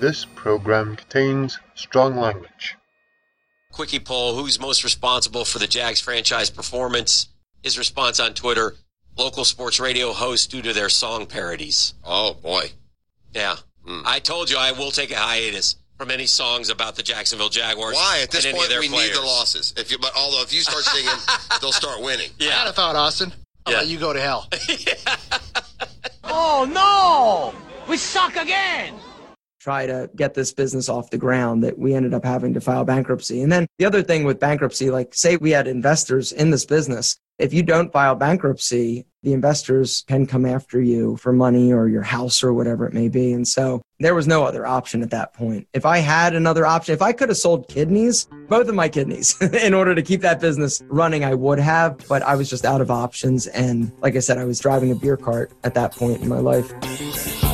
This program contains strong language. Quickie poll Who's most responsible for the Jags franchise performance? His response on Twitter local sports radio hosts due to their song parodies. Oh, boy. Yeah. Hmm. I told you I will take a hiatus from any songs about the Jacksonville Jaguars. Why? At this and any point, we players. need the losses. If you, but although if you start singing, they'll start winning. Yeah, I had a thought, Austin. How Yeah. about you go to hell? Oh no! We suck again! Try to get this business off the ground that we ended up having to file bankruptcy. And then the other thing with bankruptcy, like say we had investors in this business, if you don't file bankruptcy, the investors can come after you for money or your house or whatever it may be. And so there was no other option at that point. If I had another option, if I could have sold kidneys, both of my kidneys, in order to keep that business running, I would have, but I was just out of options. And like I said, I was driving a beer cart at that point in my life.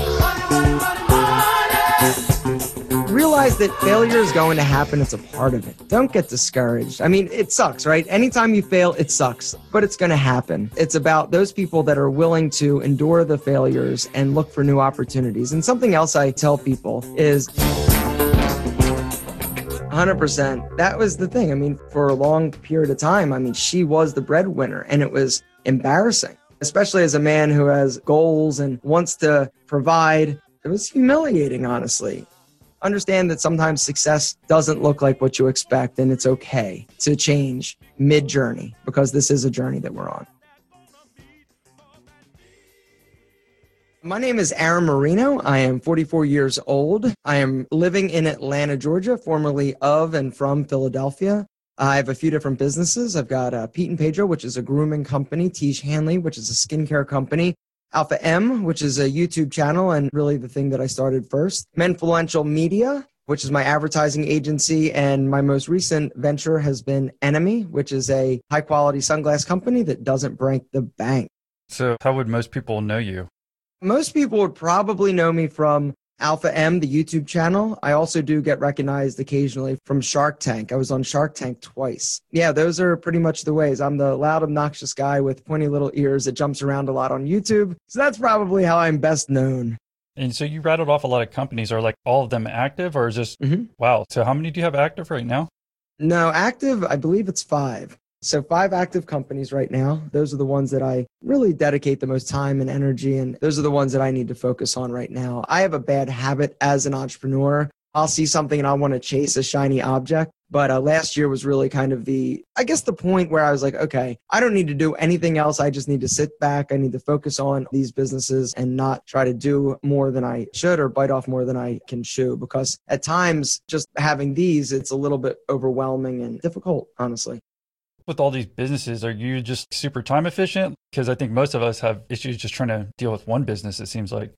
Realize that failure is going to happen. It's a part of it. Don't get discouraged. I mean, it sucks, right? Anytime you fail, it sucks, but it's going to happen. It's about those people that are willing to endure the failures and look for new opportunities. And something else I tell people is 100%. That was the thing. I mean, for a long period of time, I mean, she was the breadwinner and it was embarrassing, especially as a man who has goals and wants to provide. It was humiliating, honestly understand that sometimes success doesn't look like what you expect and it's okay to change mid journey because this is a journey that we're on. My name is Aaron Marino. I am 44 years old. I am living in Atlanta, Georgia, formerly of and from Philadelphia. I have a few different businesses. I've got uh, Pete and Pedro, which is a grooming company, Tiege Hanley, which is a skincare company, Alpha M, which is a YouTube channel and really the thing that I started first. Menfluential Media, which is my advertising agency. And my most recent venture has been Enemy, which is a high quality sunglass company that doesn't break the bank. So, how would most people know you? Most people would probably know me from Alpha M, the YouTube channel. I also do get recognized occasionally from Shark Tank. I was on Shark Tank twice. Yeah, those are pretty much the ways. I'm the loud, obnoxious guy with pointy little ears that jumps around a lot on YouTube. So that's probably how I'm best known. And so you rattled off a lot of companies. Are like all of them active or is just, Mhm. wow. So, how many do you have active right now? No, active, I believe it's five. So, five active companies right now. Those are the ones that I really dedicate the most time and energy. And those are the ones that I need to focus on right now. I have a bad habit as an entrepreneur. I'll see something and I want to chase a shiny object. But uh, last year was really kind of the, I guess, the point where I was like, okay, I don't need to do anything else. I just need to sit back. I need to focus on these businesses and not try to do more than I should or bite off more than I can chew. Because at times, just having these, it's a little bit overwhelming and difficult, honestly. With all these businesses, are you just super time efficient? Because I think most of us have issues just trying to deal with one business, it seems like.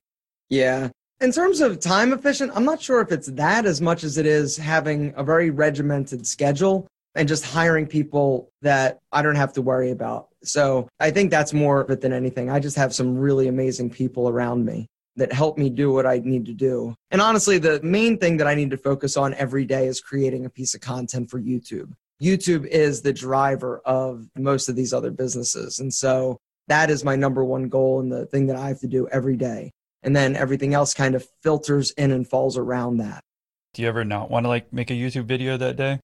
Yeah. In terms of time efficient, I'm not sure if it's that as much as it is having a very regimented schedule and just hiring people that I don't have to worry about. So I think that's more of it than anything. I just have some really amazing people around me that help me do what I need to do. And honestly, the main thing that I need to focus on every day is creating a piece of content for YouTube. YouTube is the driver of most of these other businesses. And so that is my number one goal and the thing that I have to do every day. And then everything else kind of filters in and falls around that. Do you ever not want to like make a YouTube video that day?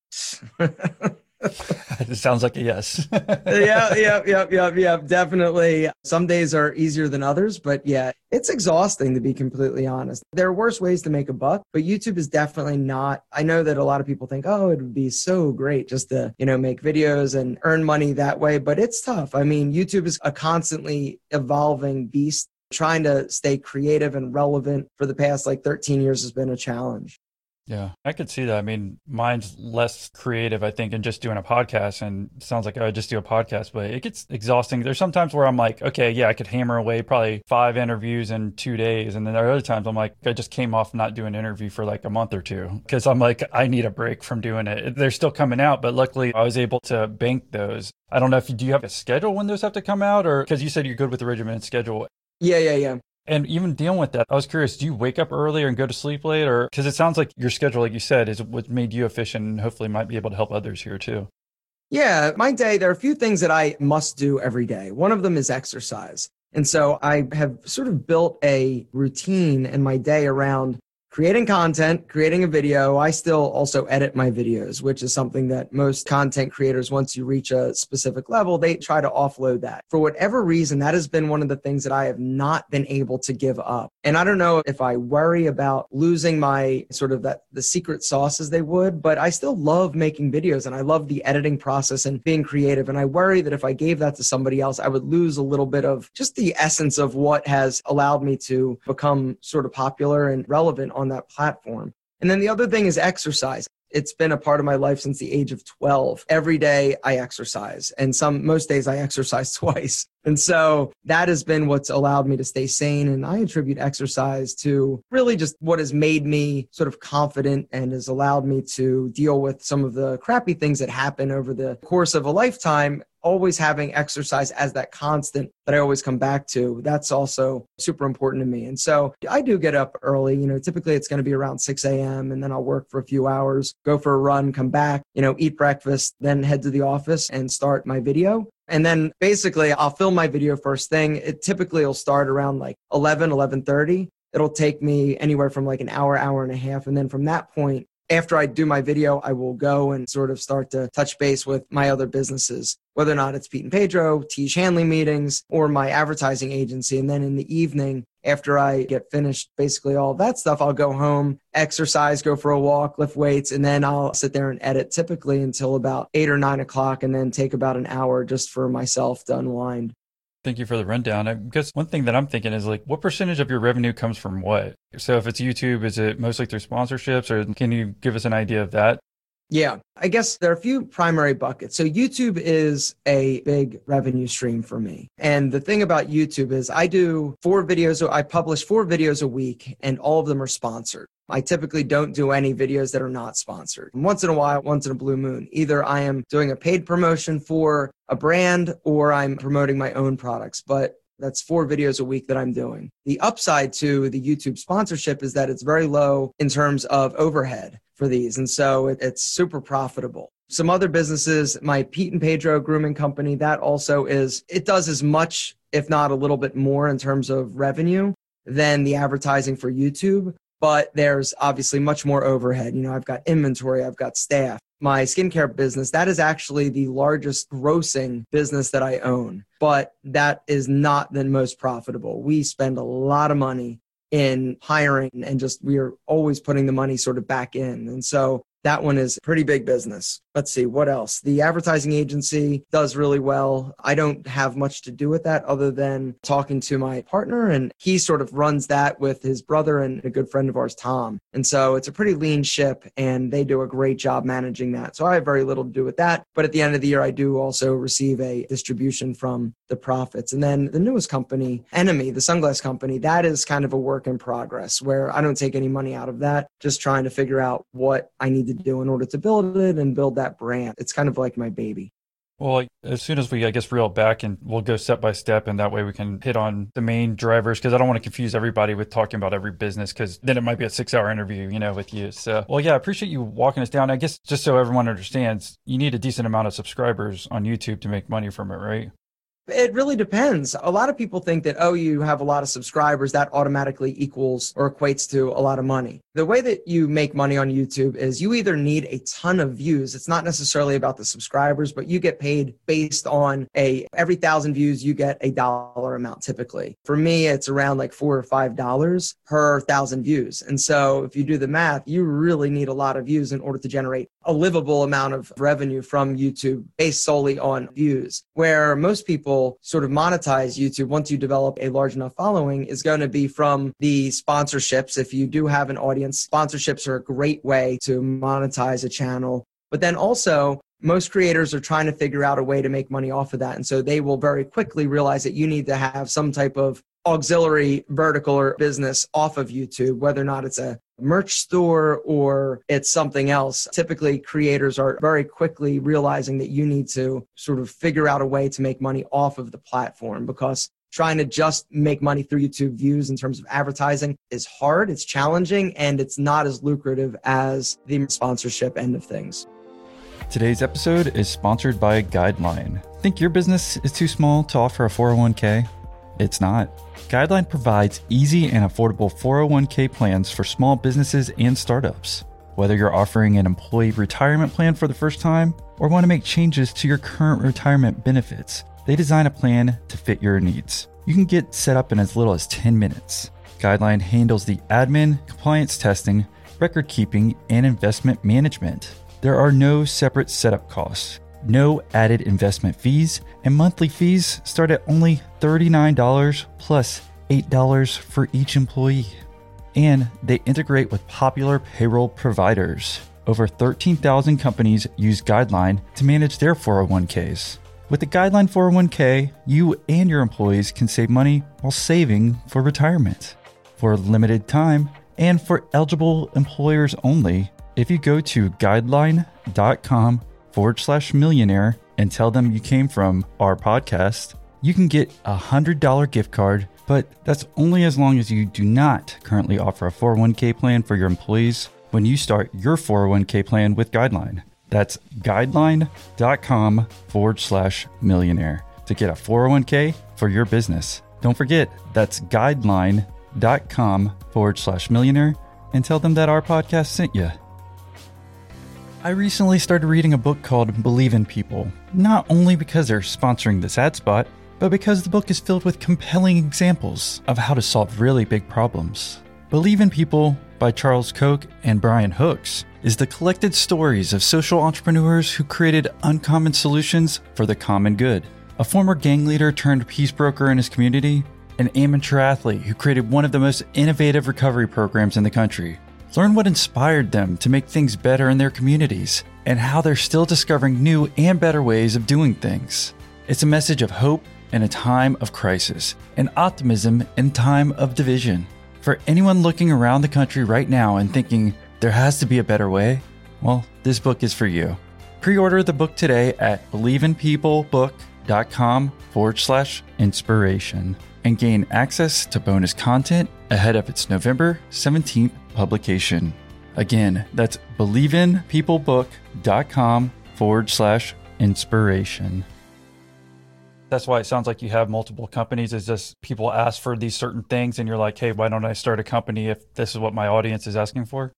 it sounds like a yes. yeah, yeah, yeah, yeah, yeah, definitely. Some days are easier than others, but yeah, it's exhausting to be completely honest. There are worse ways to make a buck, but YouTube is definitely not. I know that a lot of people think, oh, it would be so great just to, you know, make videos and earn money that way, but it's tough. I mean, YouTube is a constantly evolving beast. Trying to stay creative and relevant for the past like 13 years has been a challenge. Yeah, I could see that. I mean, mine's less creative, I think, in just doing a podcast. And it sounds like I just do a podcast, but it gets exhausting. There's sometimes where I'm like, okay, yeah, I could hammer away probably five interviews in two days. And then there are other times I'm like, I just came off not doing an interview for like a month or two because I'm like, I need a break from doing it. They're still coming out, but luckily I was able to bank those. I don't know if you do you have a schedule when those have to come out or because you said you're good with the regimented schedule. Yeah, yeah, yeah. And even dealing with that, I was curious, do you wake up earlier and go to sleep late? Or because it sounds like your schedule, like you said, is what made you efficient and hopefully might be able to help others here too. Yeah, my day, there are a few things that I must do every day. One of them is exercise. And so I have sort of built a routine in my day around creating content, creating a video. I still also edit my videos, which is something that most content creators, once you reach a specific level, they try to offload that. For whatever reason, that has been one of the things that I have not been able to give up. And I don't know if I worry about losing my sort of that the secret sauce as they would, but I still love making videos and I love the editing process and being creative. And I worry that if I gave that to somebody else, I would lose a little bit of just the essence of what has allowed me to become sort of popular and relevant on that platform. And then the other thing is exercise. It's been a part of my life since the age of 12. Every day I exercise and some most days I exercise twice. And so that has been what's allowed me to stay sane and I attribute exercise to really just what has made me sort of confident and has allowed me to deal with some of the crappy things that happen over the course of a lifetime always having exercise as that constant that I always come back to. That's also super important to me. And so I do get up early. You know, typically it's going to be around 6 a.m. and then I'll work for a few hours, go for a run, come back, you know, eat breakfast, then head to the office and start my video. And then basically I'll film my video first thing. It typically will start around like 11, 11:30. It'll take me anywhere from like an hour, hour and a half. And then from that point, after I do my video, I will go and sort of start to touch base with my other businesses, whether or not it's Pete and Pedro, Tiege Hanley meetings, or my advertising agency. And then in the evening, after I get finished basically all that stuff, I'll go home, exercise, go for a walk, lift weights, and then I'll sit there and edit typically until about eight or nine o'clock and then take about an hour just for myself to unwind. Thank you for the rundown. I guess one thing that I'm thinking is like, what percentage of your revenue comes from what? So if it's YouTube, is it mostly through sponsorships, or can you give us an idea of that? Yeah, I guess there are a few primary buckets. So YouTube is a big revenue stream for me. And the thing about YouTube is I do four videos, I publish four videos a week and all of them are sponsored. I typically don't do any videos that are not sponsored. Once in a while, once in a blue moon, either I am doing a paid promotion for a brand or I'm promoting my own products. But that's four videos a week that I'm doing. The upside to the YouTube sponsorship is that it's very low in terms of overhead for these. And so it, it's super profitable. Some other businesses, my Pete and Pedro grooming company, that also is, it does as much, if not a little bit more in terms of revenue than the advertising for YouTube but there's obviously much more overhead. You know, I've got inventory, I've got staff. My skincare business, that is actually the largest grossing business that I own, but that is not the most profitable. We spend a lot of money in hiring and just we are always putting the money sort of back in. And so that one is pretty big business. Let's see what else. The advertising agency does really well. I don't have much to do with that other than talking to my partner, and he sort of runs that with his brother and a good friend of ours, Tom. And so it's a pretty lean ship, and they do a great job managing that. So I have very little to do with that. But at the end of the year, I do also receive a distribution from the profits. And then the newest company, Enemy, the sunglass company, that is kind of a work in progress where I don't take any money out of that, just trying to figure out what I need to do in order to build it and build that brand. It's kind of like my baby. Well, as soon as we, I guess, reel back and we'll go step by step, and that way we can hit on the main drivers because I don't want to confuse everybody with talking about every business because then it might be a six hour interview, you know, with you. So, well, yeah, I appreciate you walking us down. I guess just so everyone understands, you need a decent amount of subscribers on YouTube to make money from it, right? It really depends. A lot of people think that, oh, you have a lot of subscribers, that automatically equals or equates to a lot of money. The way that you make money on YouTube is you either need a ton of views. It's not necessarily about the subscribers, but you get paid based on a every thousand views, you get a dollar amount typically. For me, it's around like four or five dollars per thousand views. And so if you do the math, you really need a lot of views in order to generate a livable amount of revenue from YouTube based solely on views. Where most people sort of monetize YouTube once you develop a large enough following is going to be from the sponsorships. If you do have an audience, sponsorships are a great way to monetize a channel. But then also, most creators are trying to figure out a way to make money off of that. And so they will very quickly realize that you need to have some type of auxiliary vertical or business off of YouTube, whether or not it's a merch store or it's something else. Typically, creators are very quickly realizing that you need to sort of figure out a way to make money off of the platform because trying to just make money through YouTube views in terms of advertising is hard, it's challenging, and it's not as lucrative as the sponsorship end of things. Today's episode is sponsored by Guideline. Think your business is too small to offer a 401k? It's not. Guideline provides easy and affordable 401k plans for small businesses and startups. Whether you're offering an employee retirement plan for the first time or want to make changes to your current retirement benefits, they design a plan to fit your needs. You can get set up in as little as 10 minutes. Guideline handles the admin, compliance testing, record keeping, and investment management. There are no separate setup costs, no added investment fees, and monthly fees start at only $39 plus $8 for each employee. And they integrate with popular payroll providers. Over 13,000 companies use Guideline to manage their 401ks. With the Guideline 401k, you and your employees can save money while saving for retirement. For a limited time, and for eligible employers only, if you go to guideline.com forward slash millionaire and tell them you came from our podcast, you can get a $100 gift card, but that's only as long as you do not currently offer a 401k plan for your employees when you start your 401k plan with Guideline. That's guideline.com forward slash millionaire to get a 401k for your business. Don't forget, that's guideline.com forward slash millionaire and tell them that our podcast sent you. I recently started reading a book called Believe in People, not only because they're sponsoring this ad spot, but because the book is filled with compelling examples of how to solve really big problems. Believe in People by Charles Koch and Brian Hooks is the collected stories of social entrepreneurs who created uncommon solutions for the common good. A former gang leader turned peace broker in his community, an amateur athlete who created one of the most innovative recovery programs in the country. Learn what inspired them to make things better in their communities and how they're still discovering new and better ways of doing things. It's a message of hope in a time of crisis and optimism in time of division. For anyone looking around the country right now and thinking there has to be a better way, well, this book is for you. Pre order the book today at believeinpeoplebook.com forward slash inspiration and gain access to bonus content ahead of its November 17th publication. Again, that's believeinpeoplebook.com forward slash inspiration. That's why it sounds like you have multiple companies. Is just people ask for these certain things, and you're like, hey, why don't I start a company if this is what my audience is asking for?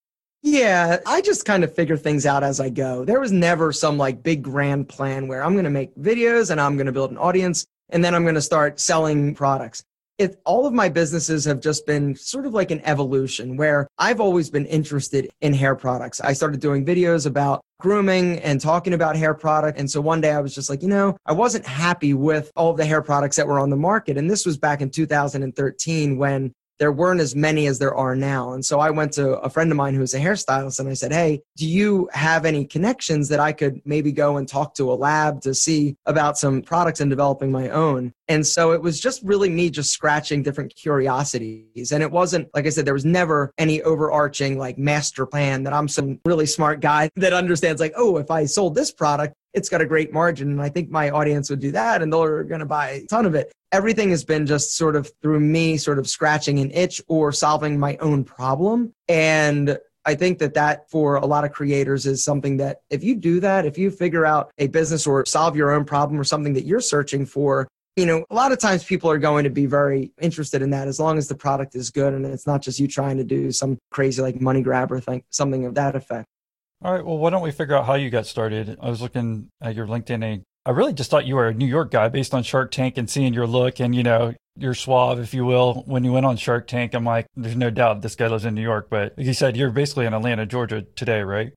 Yeah, I just kind of figure things out as I go. There was never some like big grand plan where I'm going to make videos and I'm going to build an audience and then I'm going to start selling products. All of my businesses have just been sort of like an evolution where I've always been interested in hair products. I started doing videos about grooming and talking about hair product. And so one day I was just like, you know, I wasn't happy with all the hair products that were on the market. And this was back in 2013 when there weren't as many as there are now. And so I went to a friend of mine who was a hairstylist and I said, Hey, do you have any connections that I could maybe go and talk to a lab to see about some products and developing my own? And so it was just really me just scratching different curiosities. And it wasn't, like I said, there was never any overarching like master plan that I'm some really smart guy that understands, like, oh, if I sold this product, it's got a great margin. And I think my audience would do that and they're going to buy a ton of it. Everything has been just sort of through me sort of scratching an itch or solving my own problem. And I think that that for a lot of creators is something that if you do that, if you figure out a business or solve your own problem or something that you're searching for, you know, a lot of times people are going to be very interested in that as long as the product is good and it's not just you trying to do some crazy like money grabber thing, something of that effect. All right. Well, why don't we figure out how you got started? I was looking at your LinkedIn and I really just thought you were a New York guy based on Shark Tank and seeing your look and, you know, your suave, if you will. When you went on Shark Tank, I'm like, there's no doubt this guy lives in New York. But you said you're basically in Atlanta, Georgia today, right?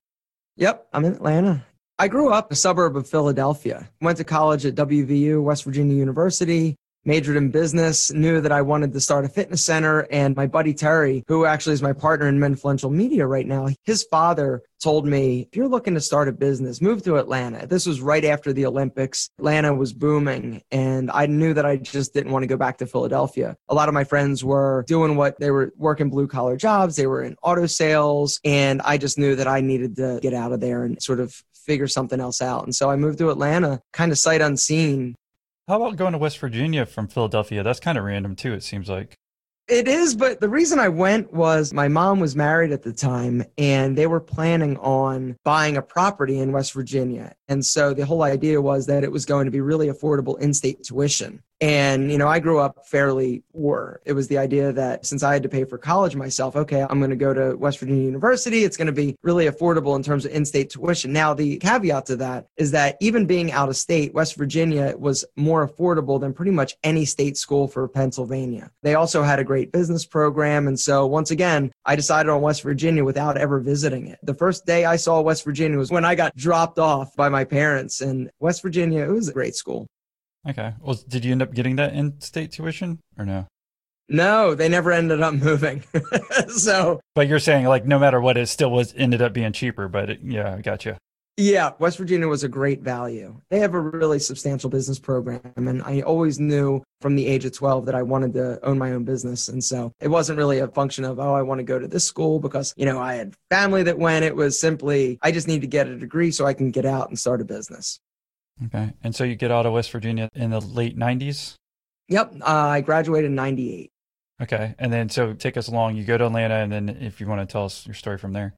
Yep. I'm in Atlanta. I grew up a suburb of Philadelphia. Went to college at WVU, West Virginia University, majored in business, knew that I wanted to start a fitness center. And my buddy Terry, who actually is my partner in Menfluential Media right now, his father told me, if you're looking to start a business, move to Atlanta. This was right after the Olympics. Atlanta was booming. And I knew that I just didn't want to go back to Philadelphia. A lot of my friends were doing what they were working blue collar jobs, they were in auto sales. And I just knew that I needed to get out of there and sort of figure something else out. And so I moved to Atlanta, kind of sight unseen. How about going to West Virginia from Philadelphia? That's kind of random too, it seems like. It is, but the reason I went was my mom was married at the time and they were planning on buying a property in West Virginia. And so the whole idea was that it was going to be really affordable in state tuition. And, you know, I grew up fairly poor. It was the idea that since I had to pay for college myself, okay, I'm going to go to West Virginia University. It's going to be really affordable in terms of in state tuition. Now, the caveat to that is that even being out of state, West Virginia was more affordable than pretty much any state school for Pennsylvania. They also had a great business program. And so, once again, I decided on West Virginia without ever visiting it. The first day I saw West Virginia was when I got dropped off by my parents. And West Virginia, it was a great school. Okay. Well, did you end up getting that in-state tuition or no? No, they never ended up moving. so, but you're saying like no matter what, it still was ended up being cheaper. But it, yeah, I got you. Yeah, West Virginia was a great value. They have a really substantial business program, and I always knew from the age of 12 that I wanted to own my own business. And so it wasn't really a function of, oh, I want to go to this school because, you know, I had family that went. It was simply, I just need to get a degree so I can get out and start a business. Okay. And so you get out of West Virginia in the late 90s? Yep. Uh, I graduated in 98. Okay. And then so take us along. You go to Atlanta, and then if you want to tell us your story from there.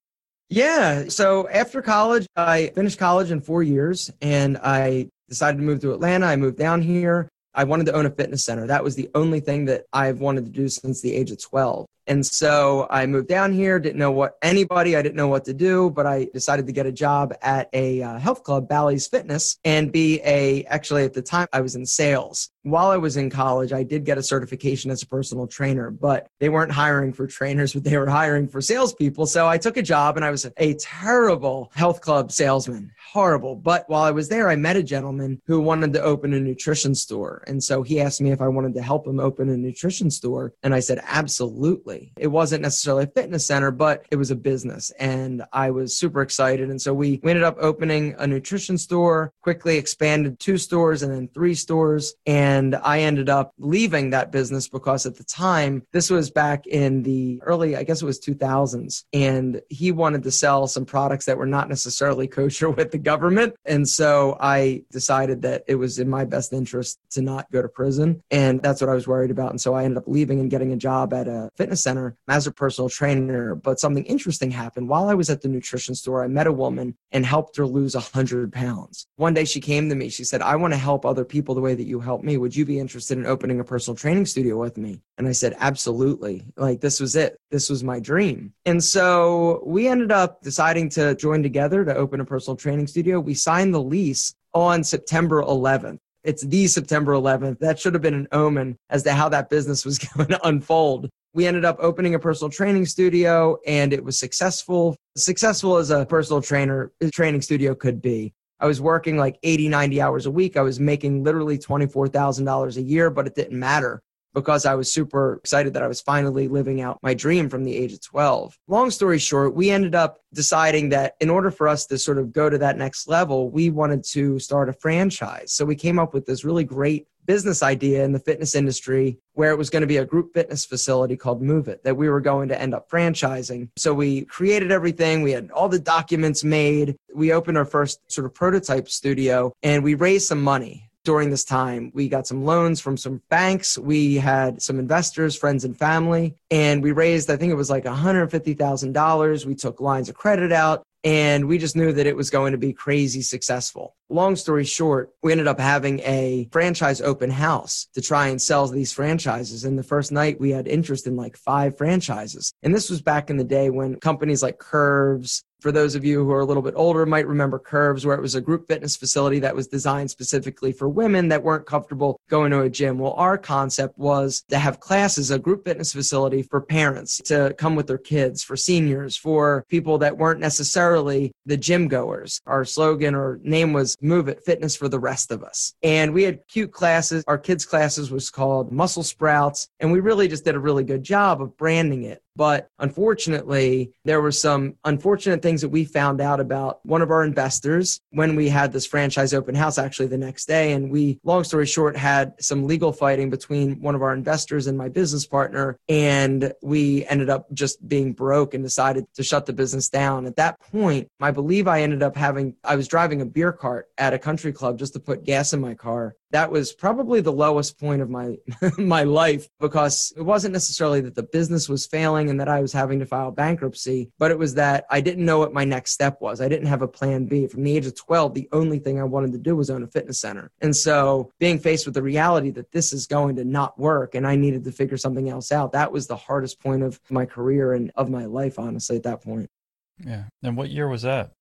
Yeah. So after college, I finished college in four years and I decided to move to Atlanta. I moved down here. I wanted to own a fitness center. That was the only thing that I've wanted to do since the age of 12. And so I moved down here, didn't know what anybody, I didn't know what to do, but I decided to get a job at a uh, health club, Bally's Fitness, and be a, actually at the time I was in sales. While I was in college, I did get a certification as a personal trainer, but they weren't hiring for trainers, but they were hiring for salespeople. So I took a job and I was a terrible health club salesman, horrible. But while I was there, I met a gentleman who wanted to open a nutrition store. And so he asked me if I wanted to help him open a nutrition store. And I said, absolutely. It wasn't necessarily a fitness center, but it was a business. And I was super excited. And so we, we ended up opening a nutrition store, quickly expanded two stores and then three stores. And I ended up leaving that business because at the time, this was back in the early, I guess it was 2000s. And he wanted to sell some products that were not necessarily kosher with the government. And so I decided that it was in my best interest to not go to prison. And that's what I was worried about. And so I ended up leaving and getting a job at a fitness center as a personal trainer. But something interesting happened. While I was at the nutrition store, I met a woman and helped her lose 100 pounds. One day she came to me. She said, I want to help other people the way that you help me. Would you be interested in opening a personal training studio with me? And I said, Absolutely. Like, this was it. This was my dream. And so we ended up deciding to join together to open a personal training studio. We signed the lease on September 11th. It's the September 11th. That should have been an omen as to how that business was going to unfold we ended up opening a personal training studio and it was successful successful as a personal trainer uh, training studio could be i was working like 80 90 hours a week i was making literally $24000 a year but it didn't matter because I was super excited that I was finally living out my dream from the age of 12. Long story short, we ended up deciding that in order for us to sort of go to that next level, we wanted to start a franchise. So we came up with this really great business idea in the fitness industry where it was going to be a group fitness facility called Move It that we were going to end up franchising. So we created everything. We had all the documents made. We opened our first sort of prototype studio and we raised some money during this time. We got some loans from some banks. We had some investors, friends and family, and we raised, I think it was like $150,000. We took lines of credit out and we just knew that it was going to be crazy successful. Long story short, we ended up having a franchise open house to try and sell these franchises. And the first night we had interest in like five franchises. And this was back in the day when companies like Curves, for those of you who are a little bit older might remember curves where it was a group fitness facility that was designed specifically for women that weren't comfortable going to a gym. Well our concept was to have classes a group fitness facility for parents to come with their kids for seniors for people that weren't necessarily the gym goers. Our slogan or name was move it fitness for the rest of us. And we had cute classes. Our kids classes was called muscle sprouts. And we really just did a really good job of branding it but unfortunately, there were some unfortunate things that we found out about one of our investors when we had this franchise open house actually the next day. And we, long story short, had some legal fighting between one of our investors and my business partner. And we ended up just being broke and decided to shut the business down. At that point, I believe I ended up having, I was driving a beer cart at a country club just to put gas in my car that was probably the lowest point of my my life because it wasn't necessarily that the business was failing and that I was having to file bankruptcy, but it was that I didn't know what my next step was. I didn't have a plan B. From the age of 12, the only thing I wanted to do was own a fitness center. And so being faced with the reality that this is going to not work and I needed to figure something else out, that was the hardest point of my career and of my life, honestly, at that point. Yeah. And what year was that?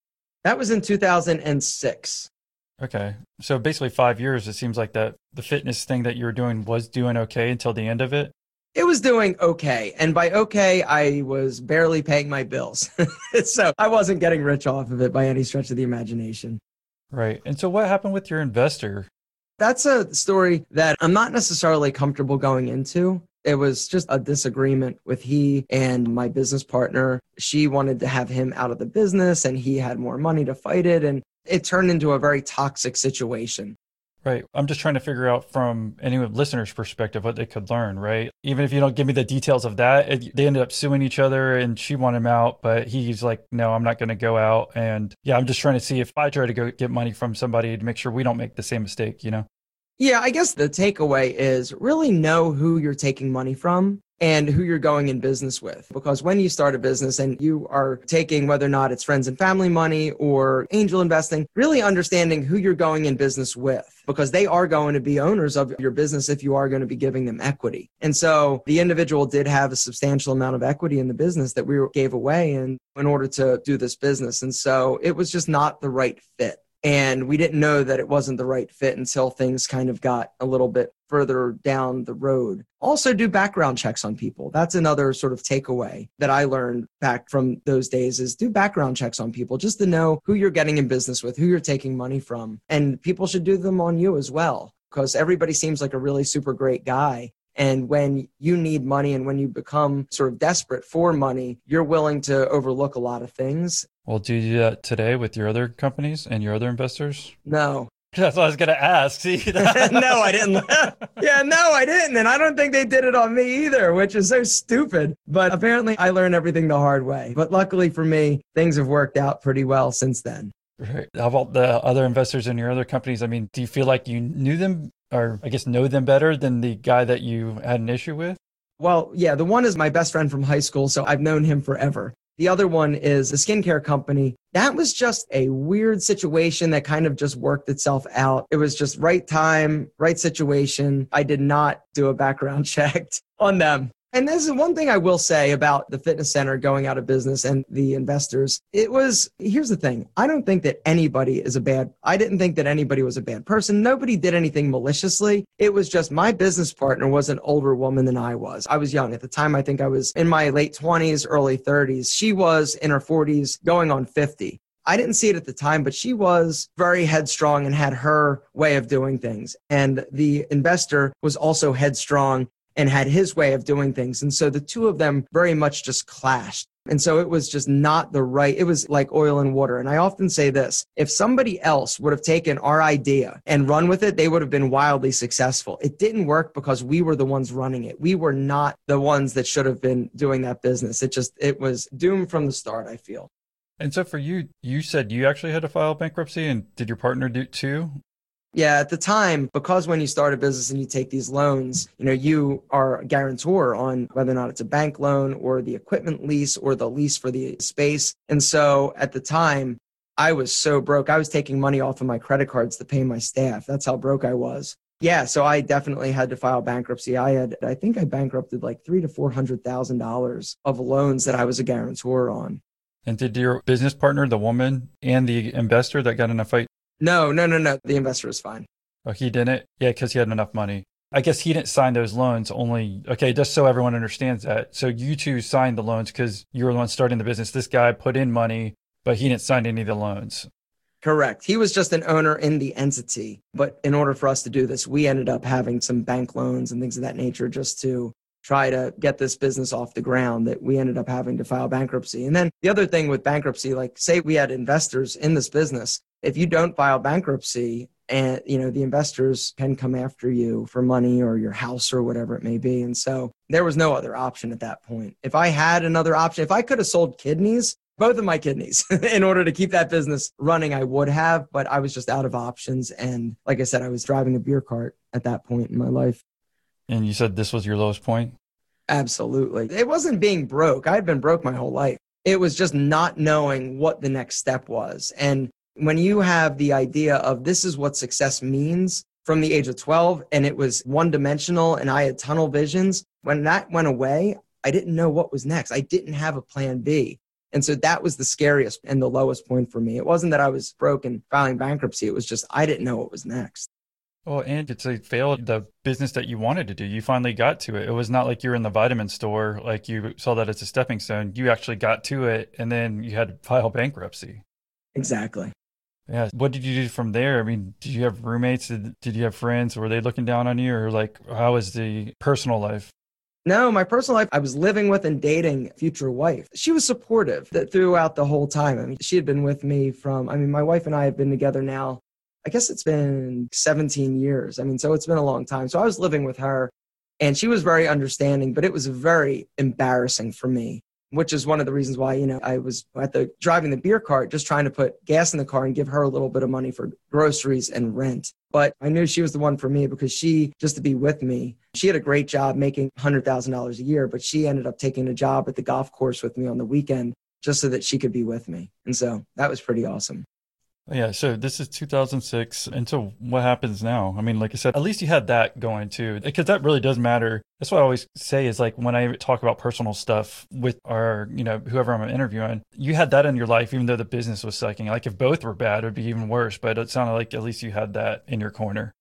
That was in 2006. Okay. So basically 5 years it seems like that the fitness thing that you were doing was doing okay until the end of it. It was doing okay. And by okay, I was barely paying my bills. so I wasn't getting rich off of it by any stretch of the imagination. Right. And so what happened with your investor? That's a story that I'm not necessarily comfortable going into. It was just a disagreement with he and my business partner. She wanted to have him out of the business and he had more money to fight it. And it turned into a very toxic situation. Right. I'm just trying to figure out from any listener's perspective what they could learn, right? Even if you don't give me the details of that, it, they ended up suing each other and she wanted him out, but he's like, no, I'm not going to go out. And yeah, I'm just trying to see if I try to go get money from somebody to make sure we don't make the same mistake, you know? Yeah, I guess the takeaway is really know who you're taking money from and who you're going in business with. Because when you start a business and you are taking whether or not it's friends and family money or angel investing, really understanding who you're going in business with because they are going to be owners of your business if you are going to be giving them equity. And so the individual did have a substantial amount of equity in the business that we gave away in, in order to do this business. And so it was just not the right fit. And we didn't know that it wasn't the right fit until things kind of got a little bit further down the road. Also, do background checks on people. That's another sort of takeaway that I learned back from those days is do background checks on people just to know who you're getting in business with, who you're taking money from. And people should do them on you as well because everybody seems like a really super great guy. And when you need money and when you become sort of desperate for money, you're willing to overlook a lot of things. Well, do you do that today with your other companies and your other investors? No. That's what I was going to ask. See, no, I didn't. yeah, no, I didn't. And I don't think they did it on me either, which is so stupid. But apparently I learned everything the hard way. But luckily for me, things have worked out pretty well since then. Right. How about the other investors in your other companies? I mean, do you feel like you knew them or I guess know them better than the guy that you had an issue with? Well, yeah, the one is my best friend from high school, so I've known him forever. The other one is a skincare company. That was just a weird situation that kind of just worked itself out. It was just right time, right situation. I did not do a background check on them. And this is one thing I will say about the fitness center going out of business and the investors. It was, here's the thing. I don't think that anybody is a bad, I didn't think that anybody was a bad person. Nobody did anything maliciously. It was just my business partner was an older woman than I was. I was young at the time. I think I was in my late 20s, early 30s. She was in her 40s, going on 50. I didn't see it at the time, but she was very headstrong and had her way of doing things. And the investor was also headstrong and had his way of doing things. And so the two of them very much just clashed. And so it was just not the right, it was like oil and water. And I often say this if somebody else would have taken our idea and run with it, they would have been wildly successful. It didn't work because we were the ones running it. We were not the ones that should have been doing that business. It just, it was doomed from the start, I feel. And so for you, you said you actually had to file bankruptcy, and did your partner do too? Yeah, at the time, because when you start a business and you take these loans, you know, you are a guarantor on whether or not it's a bank loan or the equipment lease or the lease for the space. And so at the time, I was so broke. I was taking money off of my credit cards to pay my staff. That's how broke I was. Yeah, so I definitely had to file bankruptcy. I had, I think I bankrupted like three to four hundred thousand dollars of loans that I was a guarantor on. And did your business partner, the woman and the investor that got in a fight, no, no, no, no. The investor was fine. Oh, he didn't? Yeah, because he had enough money. I guess he didn't sign those loans only. Okay, just so everyone understands that. So you two signed the loans because you were the one starting the business. This guy put in money, but he didn't sign any of the loans. Correct. He was just an owner in the entity. But in order for us to do this, we ended up having some bank loans and things of that nature just to try to get this business off the ground that we ended up having to file bankruptcy. And then the other thing with bankruptcy, like say we had investors in this business if you don't file bankruptcy and you know the investors can come after you for money or your house or whatever it may be and so there was no other option at that point if i had another option if i could have sold kidneys both of my kidneys in order to keep that business running. I would have, but I was just out of options. And like I said, I was driving a beer cart at that point in my life. And you said this was your lowest point? Absolutely. It wasn't being broke. I had been broke my whole life. It was just not knowing what the next step was. And when you have the idea of this is what success means from the age of 12 and it was one dimensional and I had tunnel visions, when that went away, I didn't know what was next. I didn't have a plan B. And so that was the scariest and the lowest point for me. It wasn't that I was broken filing bankruptcy. It was just I didn't know what was next. Well, and it's a failed the business that you wanted to do. You finally got to it. It was not like you were in the vitamin store, like you saw that as a stepping stone. You actually got to it and then you had to file bankruptcy. Exactly. Yeah. What did you do from there? I mean, did you have roommates? Did, did you have friends? Were they looking down on you or like how was the personal life? No, my personal life, I was living with and dating future wife. She was supportive throughout the whole time. I mean, she had been with me from, I mean, my wife and I have been together now, I guess it's been 17 years. I mean, so it's been a long time. So I was living with her and she was very understanding, but it was very embarrassing for me which is one of the reasons why you know I was at the driving the beer cart just trying to put gas in the car and give her a little bit of money for groceries and rent. But I knew she was the one for me because she just to be with me. She had a great job making $100,000 a year, but she ended up taking a job at the golf course with me on the weekend just so that she could be with me. And so that was pretty awesome. Yeah, so this is 2006. And so what happens now? I mean, like I said, at least you had that going too, because that really does matter. That's what I always say is like when I talk about personal stuff with our, you know, whoever I'm interviewing, you had that in your life, even though the business was sucking. Like if both were bad, it would be even worse. But it sounded like at least you had that in your corner.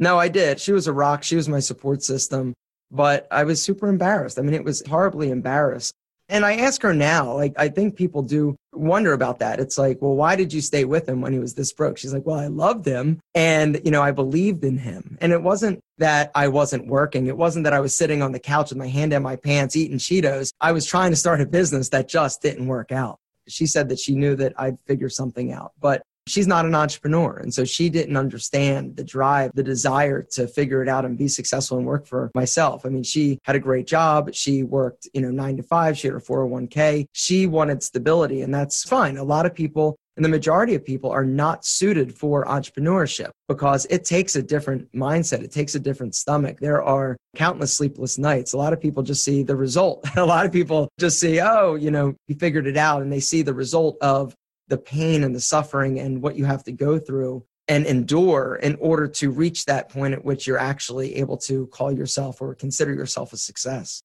No, I did. She was a rock. She was my support system. But I was super embarrassed. I mean, it was horribly embarrassed. And I ask her now, like, I think people do wonder about that. It's like, well, why did you stay with him when he was this broke? She's like, well, I loved him and, you know, I believed in him. And it wasn't that I wasn't working. It wasn't that I was sitting on the couch with my hand in my pants eating Cheetos. I was trying to start a business that just didn't work out. She said that she knew that I'd figure something out. But she's not an entrepreneur. And so she didn't understand the drive, the desire to figure it out and be successful and work for myself. I mean, she had a great job. She worked, you know, nine to five. She had her 401k. She wanted stability, and that's fine. A lot of people and the majority of people are not suited for entrepreneurship because it takes a different mindset. It takes a different stomach. There are countless sleepless nights. A lot of people just see the result. a lot of people just see, oh, you know, you figured it out. And they see the result of the pain and the suffering and what you have to go through and endure in order to reach that point at which you're actually able to call yourself or consider yourself a success.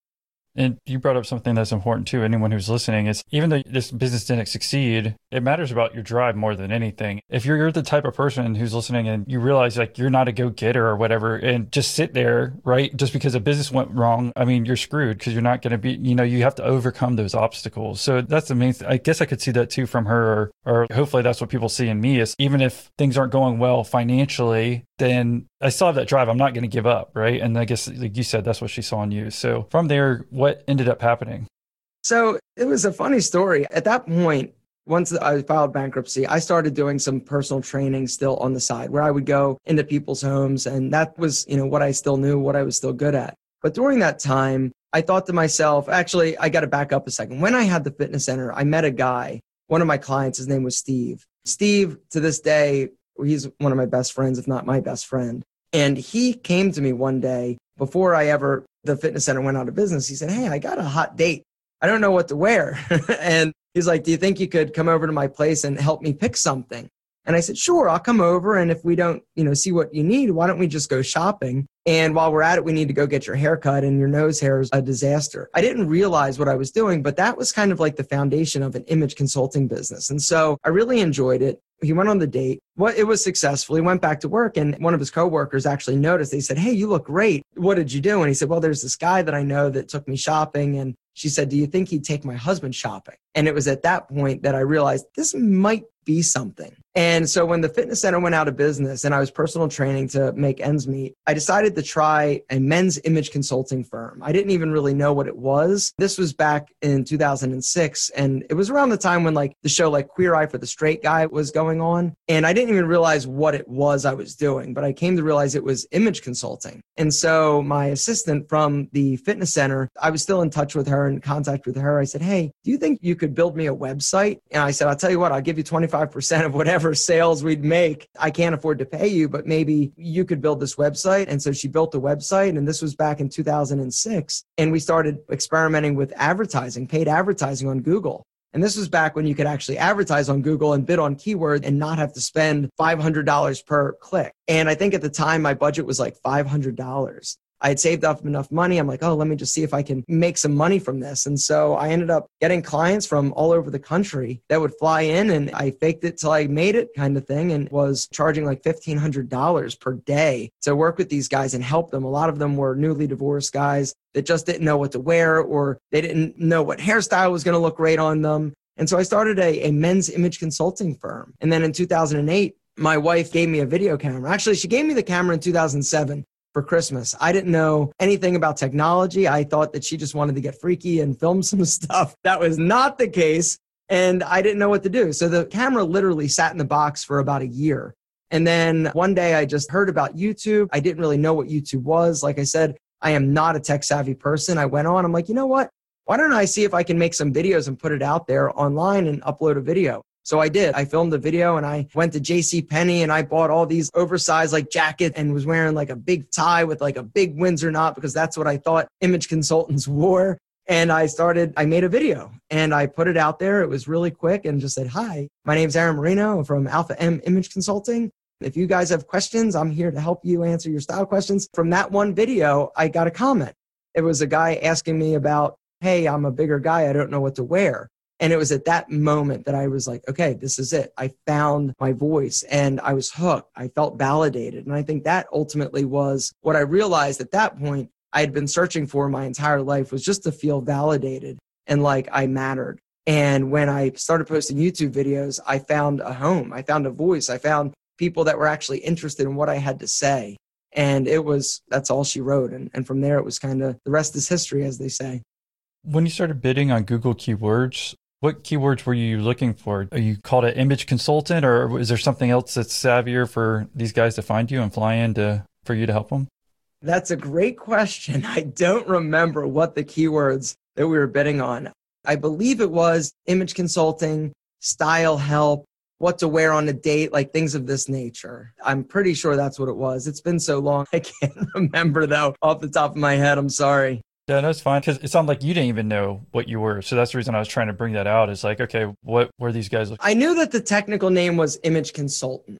And you brought up something that's important too. Anyone who's listening is even though this business didn't succeed, it matters about your drive more than anything. If you're the type of person who's listening and you realize like you're not a go getter or whatever and just sit there, right? Just because a business went wrong, I mean, you're screwed because you're not going to be, you know, you have to overcome those obstacles. So that's the main, I guess I could see that too from her, or, or hopefully that's what people see in me is even if things aren't going well financially, then I still have that drive. I'm not going to give up, right? And I guess, like you said, that's what she saw in you. So from there, what ended up happening? So it was a funny story. At that point, once I filed bankruptcy, I started doing some personal training still on the side where I would go into people's homes. And that was, you know, what I still knew, what I was still good at. But during that time, I thought to myself, actually, I got to back up a second. When I had the fitness center, I met a guy, one of my clients, his name was Steve. Steve, to this day, he's one of my best friends, if not my best friend. And he came to me one day before I ever, the fitness center went out of business. He said, Hey, I got a hot date. I don't know what to wear. and he's like, Do you think you could come over to my place and help me pick something? And I said, Sure, I'll come over. And if we don't, you know, see what you need, why don't we just go shopping? And while we're at it, we need to go get your hair cut and your nose hair is a disaster. I didn't realize what I was doing, but that was kind of like the foundation of an image consulting business. And so I really enjoyed it. He went on the date. Well, it was successful. He went back to work, and one of his coworkers actually noticed. They said, Hey, you look great. What did you do? And he said, Well, there's this guy that I know that took me shopping. And she said, Do you think he'd take my husband shopping? And it was at that point that I realized this might be something. And so when the fitness center went out of business and I was personal training to make ends meet, I decided to try a men's image consulting firm. I didn't even really know what it was. This was back in 2006 and it was around the time when like the show like Queer Eye for the Straight Guy was going on and I didn't even realize what it was I was doing, but I came to realize it was image consulting. And so my assistant from the fitness center, I was still in touch with her and contact with her. I said, "Hey, do you think you could build me a website?" And I said, "I'll tell you what, I'll give you 25% of whatever whatever sales we'd make. I can't afford to pay you, but maybe you could build this website. And so she built the website. And this was back in 2006. And we started experimenting with advertising, paid advertising on Google. And this was back when you could actually advertise on Google and bid on keyword and not have to spend $500 per click. And I think at the time my budget was like $500. I had saved up enough money. I'm like, oh, let me just see if I can make some money from this. And so I ended up getting clients from all over the country that would fly in and I faked it till I made it kind of thing and was charging like $1,500 per day to work with these guys and help them. A lot of them were newly divorced guys that just didn't know what to wear or they didn't know what hairstyle was going to look great on them. And so I started a, a men's image consulting firm. And then in 2008, my wife gave me a video camera. Actually, she gave me the camera in 2007 for Christmas. I didn't know anything about technology. I thought that she just wanted to get freaky and film some stuff. That was not the case. And I didn't know what to do. So the camera literally sat in the box for about a year. And then one day I just heard about YouTube. I didn't really know what YouTube was. Like I said, I am not a tech savvy person. I went on, I'm like, you know what? Why don't I see if I can make some videos and put it out there online and upload a video? So I did. I filmed the video and I went to JC Penney and I bought all these oversized like jacket and was wearing like a big tie with like a big Windsor knot because that's what I thought image consultants wore. And I started, I made a video and I put it out there. It was really quick and just said, Hi, my name's Aaron Marino from Alpha M Image Consulting. If you guys have questions, I'm here to help you answer your style questions. From that one video, I got a comment. It was a guy asking me about, Hey, I'm a bigger guy. I don't know what to wear. And it was at that moment that I was like, okay, this is it. I found my voice and I was hooked. I felt validated. And I think that ultimately was what I realized at that point I had been searching for my entire life was just to feel validated and like I mattered. And when I started posting YouTube videos, I found a home. I found a voice. I found people that were actually interested in what I had to say. And it was, that's all she wrote. And, and from there, it was kind of the rest is history, as they say. When you started bidding on Google keywords, what keywords were you looking for? Are you called an image consultant, or is there something else that's savvier for these guys to find you and fly in to, for you to help them? That's a great question. I don't remember what the keywords that we were bidding on. I believe it was image consulting, style help, what to wear on a date, like things of this nature. I'm pretty sure that's what it was. It's been so long. I can't remember though off the top of my head. I'm sorry. Yeah, that's fine because it sounded like you didn't even know what you were. So that's the reason I was trying to bring that out. Is like, okay, what were these guys? I knew that the technical name was image consultant.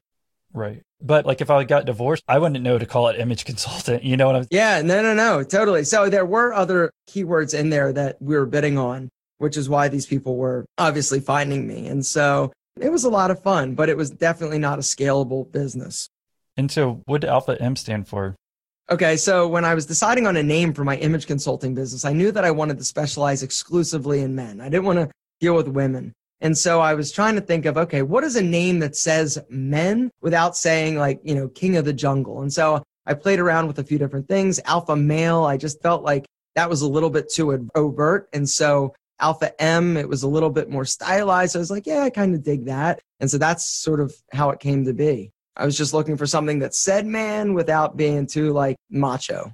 Right. But like if I got divorced, I wouldn't know to call it image consultant. You know what I'm Yeah, no, no, no, totally. So there were other keywords in there that we were bidding on, which is why these people were obviously finding me. And so it was a lot of fun, but it was definitely not a scalable business. And so what did Alpha M stand for? Okay, so when I was deciding on a name for my image consulting business, I knew that I wanted to specialize exclusively in men. I didn't want to deal with women. And so I was trying to think of, okay, what is a name that says men without saying like, you know, king of the jungle? And so I played around with a few different things. Alpha male, I just felt like that was a little bit too overt. And so Alpha M, it was a little bit more stylized. I was like, yeah, I kind of dig that. And so that's sort of how it came to be. I was just looking for something that said man without being too like macho.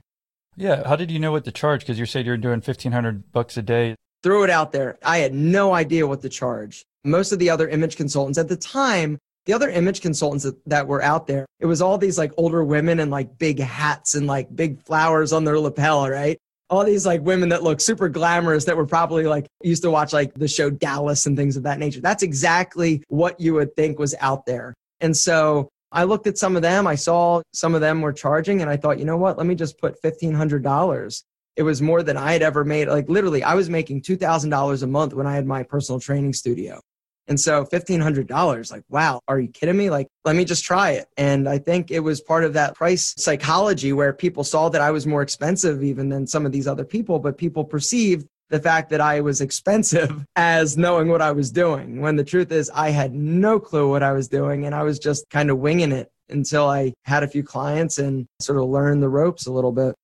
Yeah. How did you know what to charge? Because you said you're doing 1500 bucks a day. Threw it out there. I had no idea what to charge. Most of the other image consultants at the time, the other image consultants that, that were out there, it was all these like older women and like big hats and like big flowers on their lapel, right? All these like women that look super glamorous that were probably like used to watch like the show Dallas and things of that nature. That's exactly what you would think was out there. And so I looked at some of them. I saw some of them were charging, and I thought, you know what? Let me just put fifteen hundred dollars. It was more than I had ever made. Like literally, I was making two thousand dollars a month when I had my personal training studio. And so fifteen hundred dollars, like, wow, are you kidding me? Like, let me just try it. And I think it was part of that price psychology where people saw that I was more expensive even than some of these other people, but people perceived the fact that I was expensive as knowing what I was doing. When the truth is, I had no clue what I was doing and I was just kind of winging it until I had a few clients and sort of learned the ropes a little bit.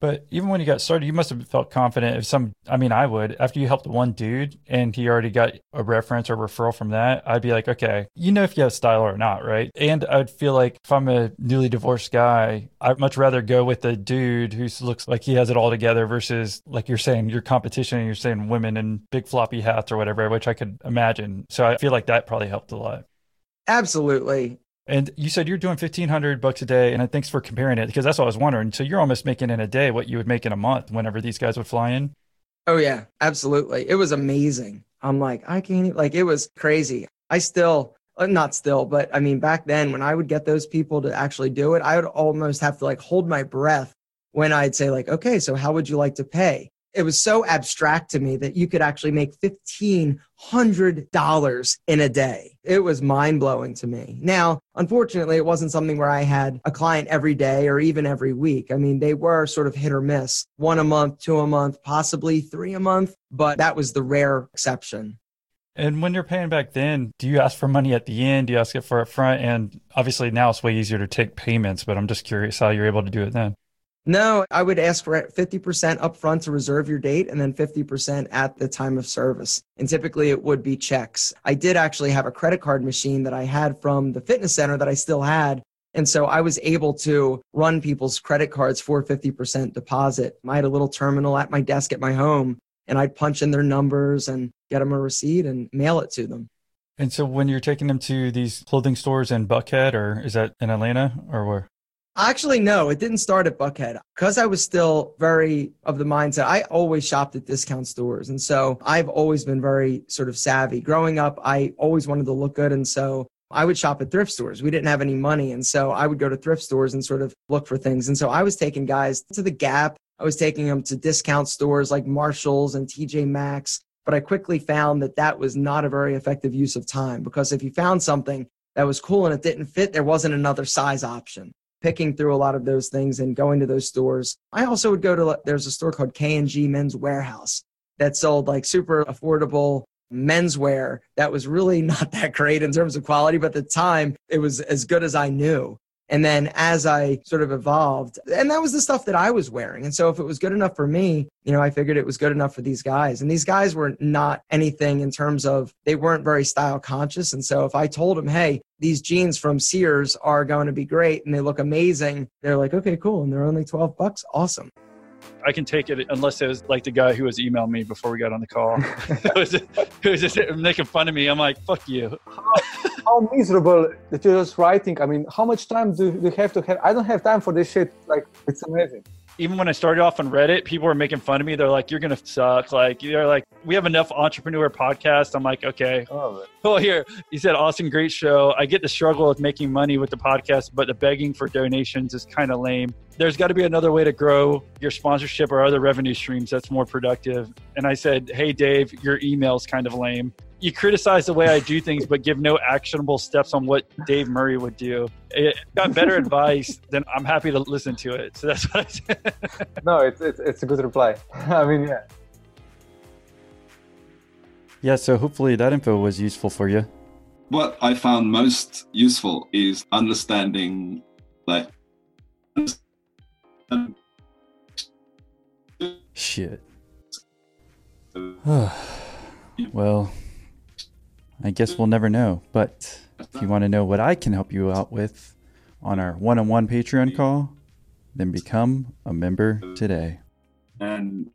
But even when you got started, you must have felt confident if some, I mean, I would, after you helped one dude and he already got a reference or referral from that, I'd be like, okay, you know if you have style or not, right? And I'd feel like if I'm a newly divorced guy, I'd much rather go with the dude who looks like he has it all together versus, like you're saying, your competition, you're saying women in big floppy hats or whatever, which I could imagine. So I feel like that probably helped a lot. Absolutely. And you said you're doing fifteen hundred bucks a day, and thanks for comparing it because that's what I was wondering. So you're almost making in a day what you would make in a month whenever these guys would fly in. Oh yeah, absolutely. It was amazing. I'm like, I can't even, like it was crazy. I still uh, not still, but I mean back then when I would get those people to actually do it, I would almost have to like hold my breath when I'd say like, okay, so how would you like to pay? It was so abstract to me that you could actually make $1,500 in a day. It was mind blowing to me. Now, unfortunately, it wasn't something where I had a client every day or even every week. I mean, they were sort of hit or miss one a month, two a month, possibly three a month, but that was the rare exception. And when you're paying back then, do you ask for money at the end? Do you ask it for up front? And obviously now it's way easier to take payments, but I'm just curious how you're able to do it then. No, I would ask for 50% upfront to reserve your date and then 50% at the time of service. And typically it would be checks. I did actually have a credit card machine that I had from the fitness center that I still had. And so I was able to run people's credit cards for 50% deposit. I had a little terminal at my desk at my home and I'd punch in their numbers and get them a receipt and mail it to them. And so when you're taking them to these clothing stores in Buckhead or is that in Atlanta or where? Actually, no, it didn't start at Buckhead because I was still very of the mindset. I always shopped at discount stores. And so I've always been very sort of savvy. Growing up, I always wanted to look good. And so I would shop at thrift stores. We didn't have any money. And so I would go to thrift stores and sort of look for things. And so I was taking guys to the Gap. I was taking them to discount stores like Marshalls and TJ Maxx. But I quickly found that that was not a very effective use of time because if you found something that was cool and it didn't fit, there wasn't another size option picking through a lot of those things and going to those stores. I also would go to there's a store called K&G Men's Warehouse that sold like super affordable menswear that was really not that great in terms of quality, but at the time it was as good as I knew. And then as I sort of evolved, and that was the stuff that I was wearing. And so if it was good enough for me, you know, I figured it was good enough for these guys. And these guys were not anything in terms of they weren't very style conscious. And so if I told them, hey, these jeans from Sears are going to be great and they look amazing, they're like, okay, cool. And they're only 12 bucks. Awesome. I can take it unless it was like the guy who was emailing me before we got on the call. it, was, it was just making fun of me. I'm like, fuck you. how, how, miserable that you're just writing. I mean, how much time do you have to have? I don't have time for this shit. Like, it's amazing even when I started off on Reddit, people were making fun of me. They're like, "You're gonna suck." Like they're like, "We have enough entrepreneur podcasts." I'm like, "Okay." Oh, well, here you said, "Austin, great show." I get the struggle with making money with the podcast, but the begging for donations is kind of lame. There's got to be another way to grow your sponsorship or other revenue streams that's more productive. And I said, "Hey, Dave, your email's kind of lame." You criticize the way I do things, but give no actionable steps on what Dave Murray would do. It got better advice, then I'm happy to listen to it. So that's what I said. no, it's, it's, it's a good reply. I mean, yeah. Yeah, so hopefully that info was useful for you. What I found most useful is understanding, like, shit. well, I guess we'll never know. But if you want to know what I can help you out with on our one on one Patreon call, then become a member today. And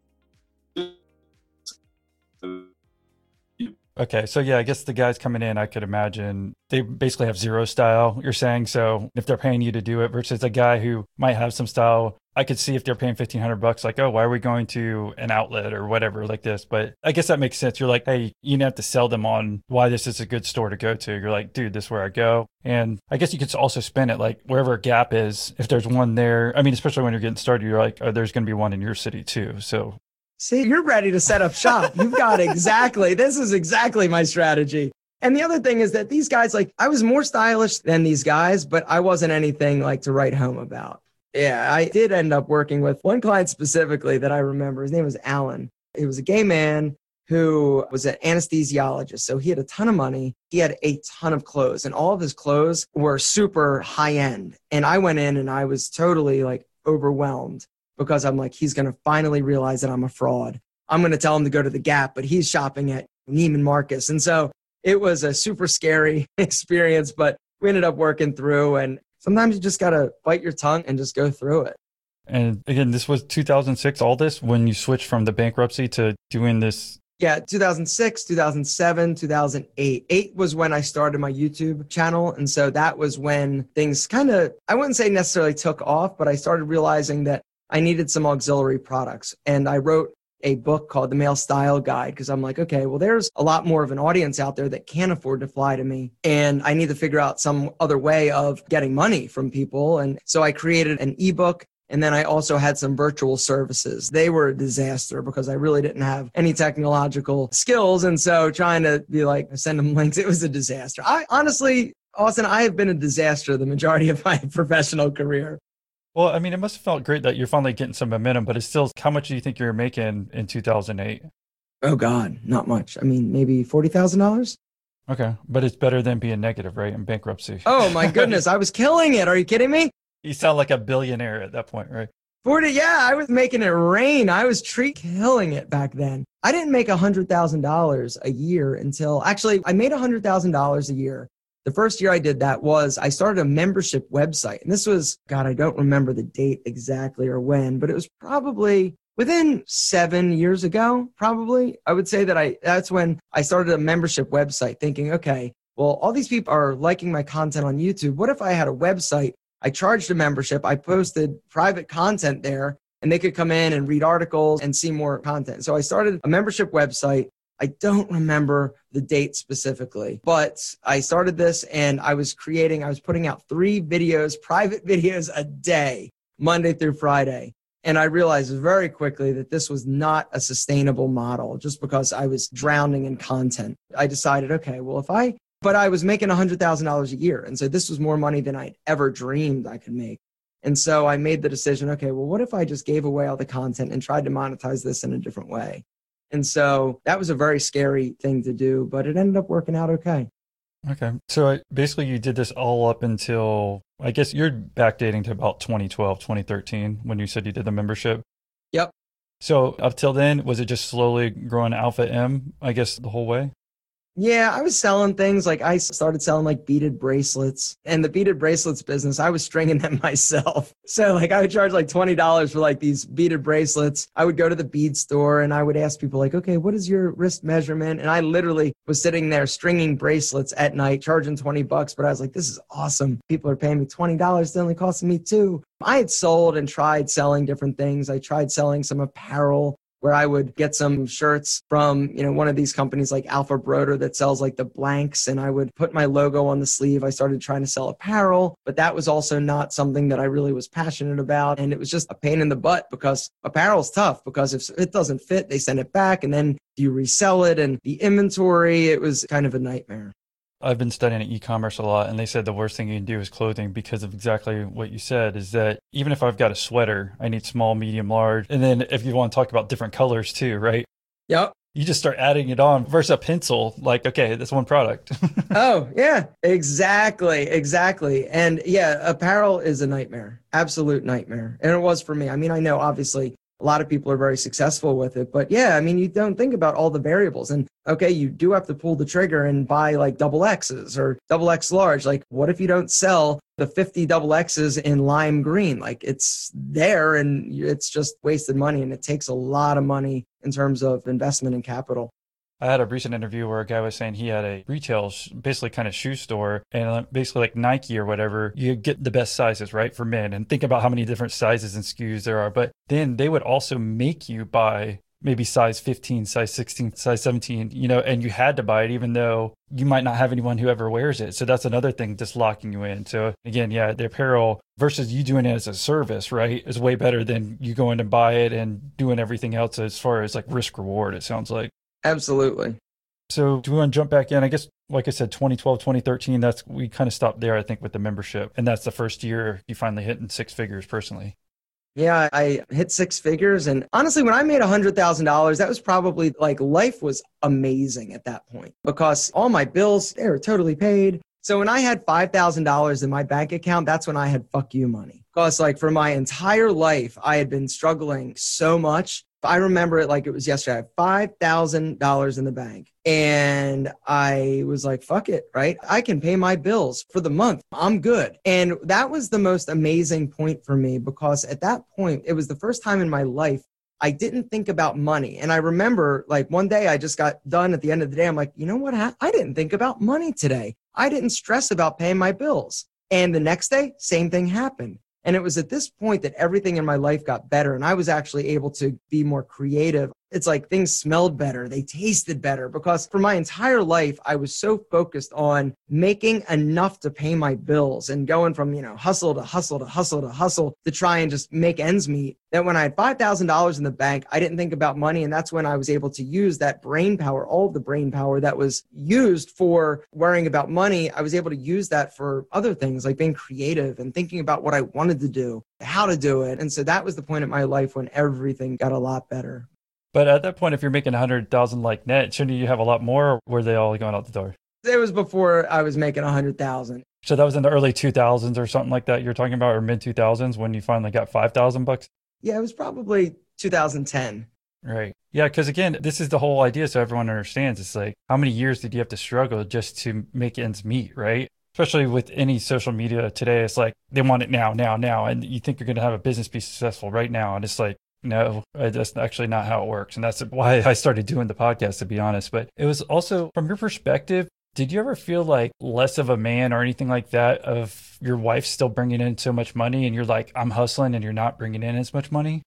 Okay, so yeah, I guess the guys coming in, I could imagine they basically have zero style. You're saying so if they're paying you to do it versus a guy who might have some style, I could see if they're paying fifteen hundred bucks, like, oh, why are we going to an outlet or whatever like this? But I guess that makes sense. You're like, hey, you don't have to sell them on why this is a good store to go to. You're like, dude, this is where I go. And I guess you could also spin it like wherever a gap is, if there's one there. I mean, especially when you're getting started, you're like, oh, there's going to be one in your city too. So See, you're ready to set up shop. You've got exactly, this is exactly my strategy. And the other thing is that these guys, like, I was more stylish than these guys, but I wasn't anything like to write home about. Yeah, I did end up working with one client specifically that I remember. His name was Alan. He was a gay man who was an anesthesiologist. So he had a ton of money. He had a ton of clothes, and all of his clothes were super high end. And I went in and I was totally like overwhelmed because I'm like, he's going to finally realize that I'm a fraud. I'm going to tell him to go to the Gap, but he's shopping at Neiman Marcus. And so it was a super scary experience, but we ended up working through. And sometimes you just got to bite your tongue and just go through it. And again, this was 2006, all this when you switched from the bankruptcy to doing this yeah, 2006, 2007, 2008. Eight was when I started my YouTube channel. And so that was when things kind of, I wouldn't say necessarily took off, but I started realizing that I needed some auxiliary products. And I wrote a book called The Male Style Guide because I'm like, okay, well, there's a lot more of an audience out there that can't afford to fly to me. And I need to figure out some other way of getting money from people. And so I created an ebook and then I also had some virtual services. They were a disaster because I really didn't have any technological skills. And so trying to be like, send them links, it was a disaster. I honestly, Austin, I have been a disaster the majority of my professional career. Well, I mean, it must have felt great that you're finally getting some momentum, but it's still, how much do you think you're making in 2008? Oh, God, not much. I mean, maybe $40,000. Okay. But it's better than being negative, right? In bankruptcy. Oh, my goodness. I was killing it. Are you kidding me? You sound like a billionaire at that point, right? 40, yeah, I was making it rain. I was tree killing it back then. I didn't make $100,000 a year until actually I made $100,000 a year. The first year I did that was I started a membership website. And this was, God, I don't remember the date exactly or when, but it was probably within seven years ago, probably. I would say that I, that's when I started a membership website thinking, okay, well, all these people are liking my content on YouTube. What if I had a website I charged a membership. I posted private content there and they could come in and read articles and see more content. So I started a membership website. I don't remember the date specifically, but I started this and I was creating, I was putting out three videos, private videos a day, Monday through Friday. And I realized very quickly that this was not a sustainable model just because I was drowning in content. I decided, okay, well, if I but I was making $100,000 a year. And so this was more money than I'd ever dreamed I could make. And so I made the decision okay, well, what if I just gave away all the content and tried to monetize this in a different way? And so that was a very scary thing to do, but it ended up working out okay. Okay. So basically, you did this all up until, I guess you're backdating to about 2012, 2013 when you said you did the membership. Yep. So up till then, was it just slowly growing Alpha M, I guess, the whole way? Yeah, I was selling things like I started selling like beaded bracelets and the beaded bracelets business, I was stringing them myself. So like I would charge like $20 for like these beaded bracelets. I would go to the bead store and I would ask people like, okay, what is your wrist measurement? And I literally was sitting there stringing bracelets at night, charging 20 bucks. But I was like, this is awesome. People are paying me $20. It's only costing me two. I had sold and tried selling different things. I tried selling some apparel where I would get some shirts from, you know, one of these companies like Alpha Broder that sells like the blanks and I would put my logo on the sleeve. I started trying to sell apparel, but that was also not something that I really was passionate about. And it was just a pain in the butt because apparel's tough because if it doesn't fit, they send it back and then you resell it and the inventory, it was kind of a nightmare. I've been studying e-commerce a lot and they said the worst thing you can do is clothing because of exactly what you said is that even if I've got a sweater, I need small, medium, large. And then if you want to talk about different colors too, right? Yep. You just start adding it on versus a pencil, like, okay, that's one product. oh, yeah, exactly. Exactly. And yeah, apparel is a nightmare, absolute nightmare. And it was for me. I mean, I know obviously a lot of people are very successful with it. But yeah, I mean, you don't think about all the variables. And okay, you do have to pull the trigger and buy like double X's or double X large. Like, what if you don't sell the 50 double X's in lime green? Like, it's there and it's just wasted money. And it takes a lot of money in terms of investment and capital. I had a recent interview where a guy was saying he had a retail, basically kind of shoe store, and uh, basically like Nike or whatever, you get the best sizes, right, for men. And think about how many different sizes and SKUs there are. But then they would also make you buy maybe size 15, size 16, size 17, you know, and you had to buy it even though you might not have anyone who ever wears it. So that's another thing just locking you in. So again, yeah, the apparel versus you doing it as a service, right, is way better than you going to buy it and doing everything else as far as like risk reward, it sounds like. Absolutely. So do we want to jump back in? I guess, like I said, 2012, 2013, that's, we kind of stopped there, I think, with the membership. And that's the first year you finally hit in six figures personally. Yeah, I hit six figures. And honestly, when I made $100,000, that was probably like life was amazing at that point because all my bills, they were totally paid. So when I had $5,000 in my bank account, that's when I had fuck you money. Because like for my entire life, I had been struggling so much. I remember it like it was yesterday. I had $5,000 in the bank and I was like, fuck it, right? I can pay my bills for the month. I'm good. And that was the most amazing point for me because at that point, it was the first time in my life I didn't think about money. And I remember like one day I just got done at the end of the day. I'm like, you know what? I didn't think about money today. I didn't stress about paying my bills. And the next day, same thing happened. And it was at this point that everything in my life got better and I was actually able to be more creative it's like things smelled better, they tasted better because for my entire life, I was so focused on making enough to pay my bills and going from, you know, hustle to hustle to hustle to hustle to try and just make ends meet. That when I had $5,000 in the bank, I didn't think about money. And that's when I was able to use that brain power, all the brain power that was used for worrying about money. I was able to use that for other things like being creative and thinking about what I wanted to do, how to do it. And so that was the point in my life when everything got a lot better. But at that point, if you're making a hundred thousand like net, shouldn't you have a lot more? Or were they all going out the door? It was before I was making a hundred thousand. So that was in the early 2000s or something like that. You're talking about, or mid 2000s when you finally got five thousand bucks. Yeah, it was probably 2010. Right. Yeah, because again, this is the whole idea, so everyone understands. It's like how many years did you have to struggle just to make ends meet, right? Especially with any social media today, it's like they want it now, now, now, and you think you're going to have a business be successful right now, and it's like no, uh, that's actually not how it works. And that's why I started doing the podcast, to be honest. But it was also from your perspective, did you ever feel like less of a man or anything like that of your wife still bringing in so much money and you're like, I'm hustling and you're not bringing in as much money?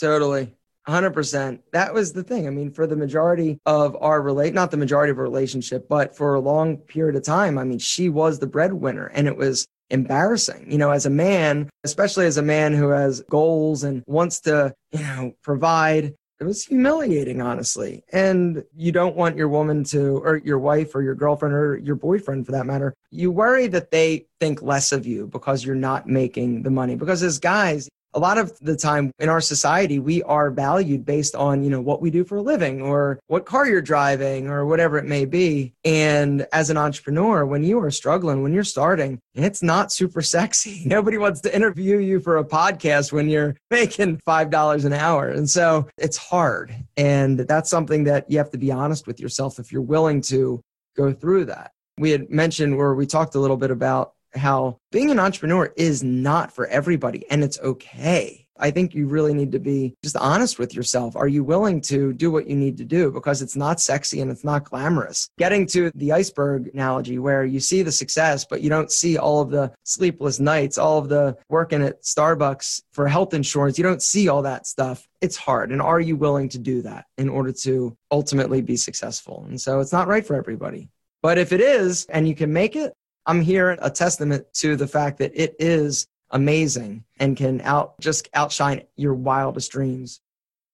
Totally. 100%. That was the thing. I mean, for the majority of our relate, not the majority of our relationship, but for a long period of time, I mean, she was the breadwinner and it was embarrassing. You know, as a man, especially as a man who has goals and wants to, you know, provide, it was humiliating, honestly. And you don't want your woman to, or your wife or your girlfriend or your boyfriend for that matter, you worry that they think less of you because you're not making the money. Because as guys, a lot of the time in our society we are valued based on you know what we do for a living or what car you're driving or whatever it may be. And as an entrepreneur when you are struggling when you're starting it's not super sexy. Nobody wants to interview you for a podcast when you're making five dollars an hour. And so it's hard. And that's something that you have to be honest with yourself if you're willing to go through that. We had mentioned where we talked a little bit about how being an entrepreneur is not for everybody and it's okay. I think you really need to be just honest with yourself. Are you willing to do what you need to do? Because it's not sexy and it's not glamorous. Getting to the iceberg analogy where you see the success, but you don't see all of the sleepless nights, all of the working at Starbucks for health insurance. You don't see all that stuff. It's hard. And are you willing to do that in order to ultimately be successful? And so it's not right for everybody. But if it is and you can make it, I'm here a testament to the fact that it is amazing and can out just outshine your wildest dreams.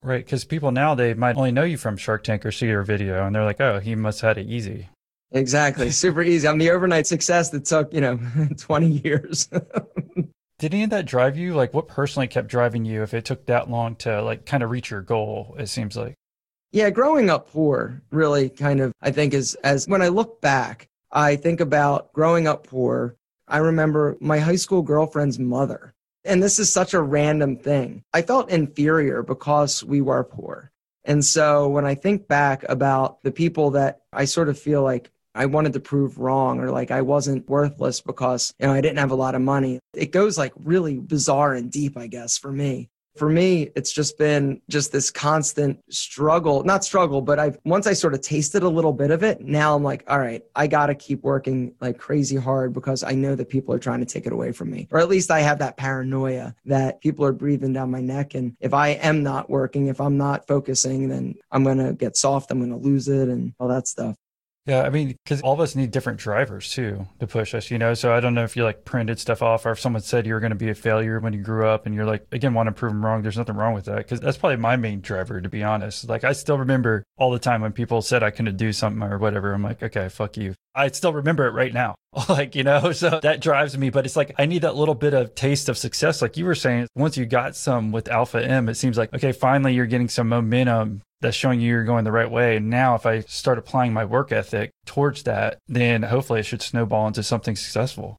Right, because people now they might only know you from Shark Tank or see your video, and they're like, "Oh, he must have had it easy." Exactly, super easy. I'm the overnight success that took you know 20 years. Did any of that drive you? Like, what personally kept driving you? If it took that long to like kind of reach your goal, it seems like. Yeah, growing up poor really kind of I think is as when I look back, I think about growing up poor. I remember my high school girlfriend's mother. And this is such a random thing. I felt inferior because we were poor. And so when I think back about the people that I sort of feel like I wanted to prove wrong or like I wasn't worthless because you know I didn't have a lot of money. It goes like really bizarre and deep, I guess, for me for me, it's just been just this constant struggle, not struggle, but I've once I sort of tasted a little bit of it, now I'm like, all right, I got to keep working like crazy hard because I know that people are trying to take it away from me. Or at least I have that paranoia that people are breathing down my neck. And if I am not working, if I'm not focusing, then I'm going to get soft, I'm going to lose it and all that stuff. Yeah, I mean, because all of us need different drivers too to push us, you know. So I don't know if you like printed stuff off, or if someone said you were going to be a failure when you grew up, and you're like, again, want to prove them wrong. There's nothing wrong with that because that's probably my main driver, to be honest. Like I still remember all the time when people said I couldn't do something or whatever. I'm like, okay, fuck you. I still remember it right now. like, you know, so that drives me. But it's like, I need that little bit of taste of success. Like you were saying, once you got some with Alpha M, it seems like, okay, finally you're getting some momentum that's showing you you're going the right way. And now if I start applying my work ethic towards that, then hopefully it should snowball into something successful.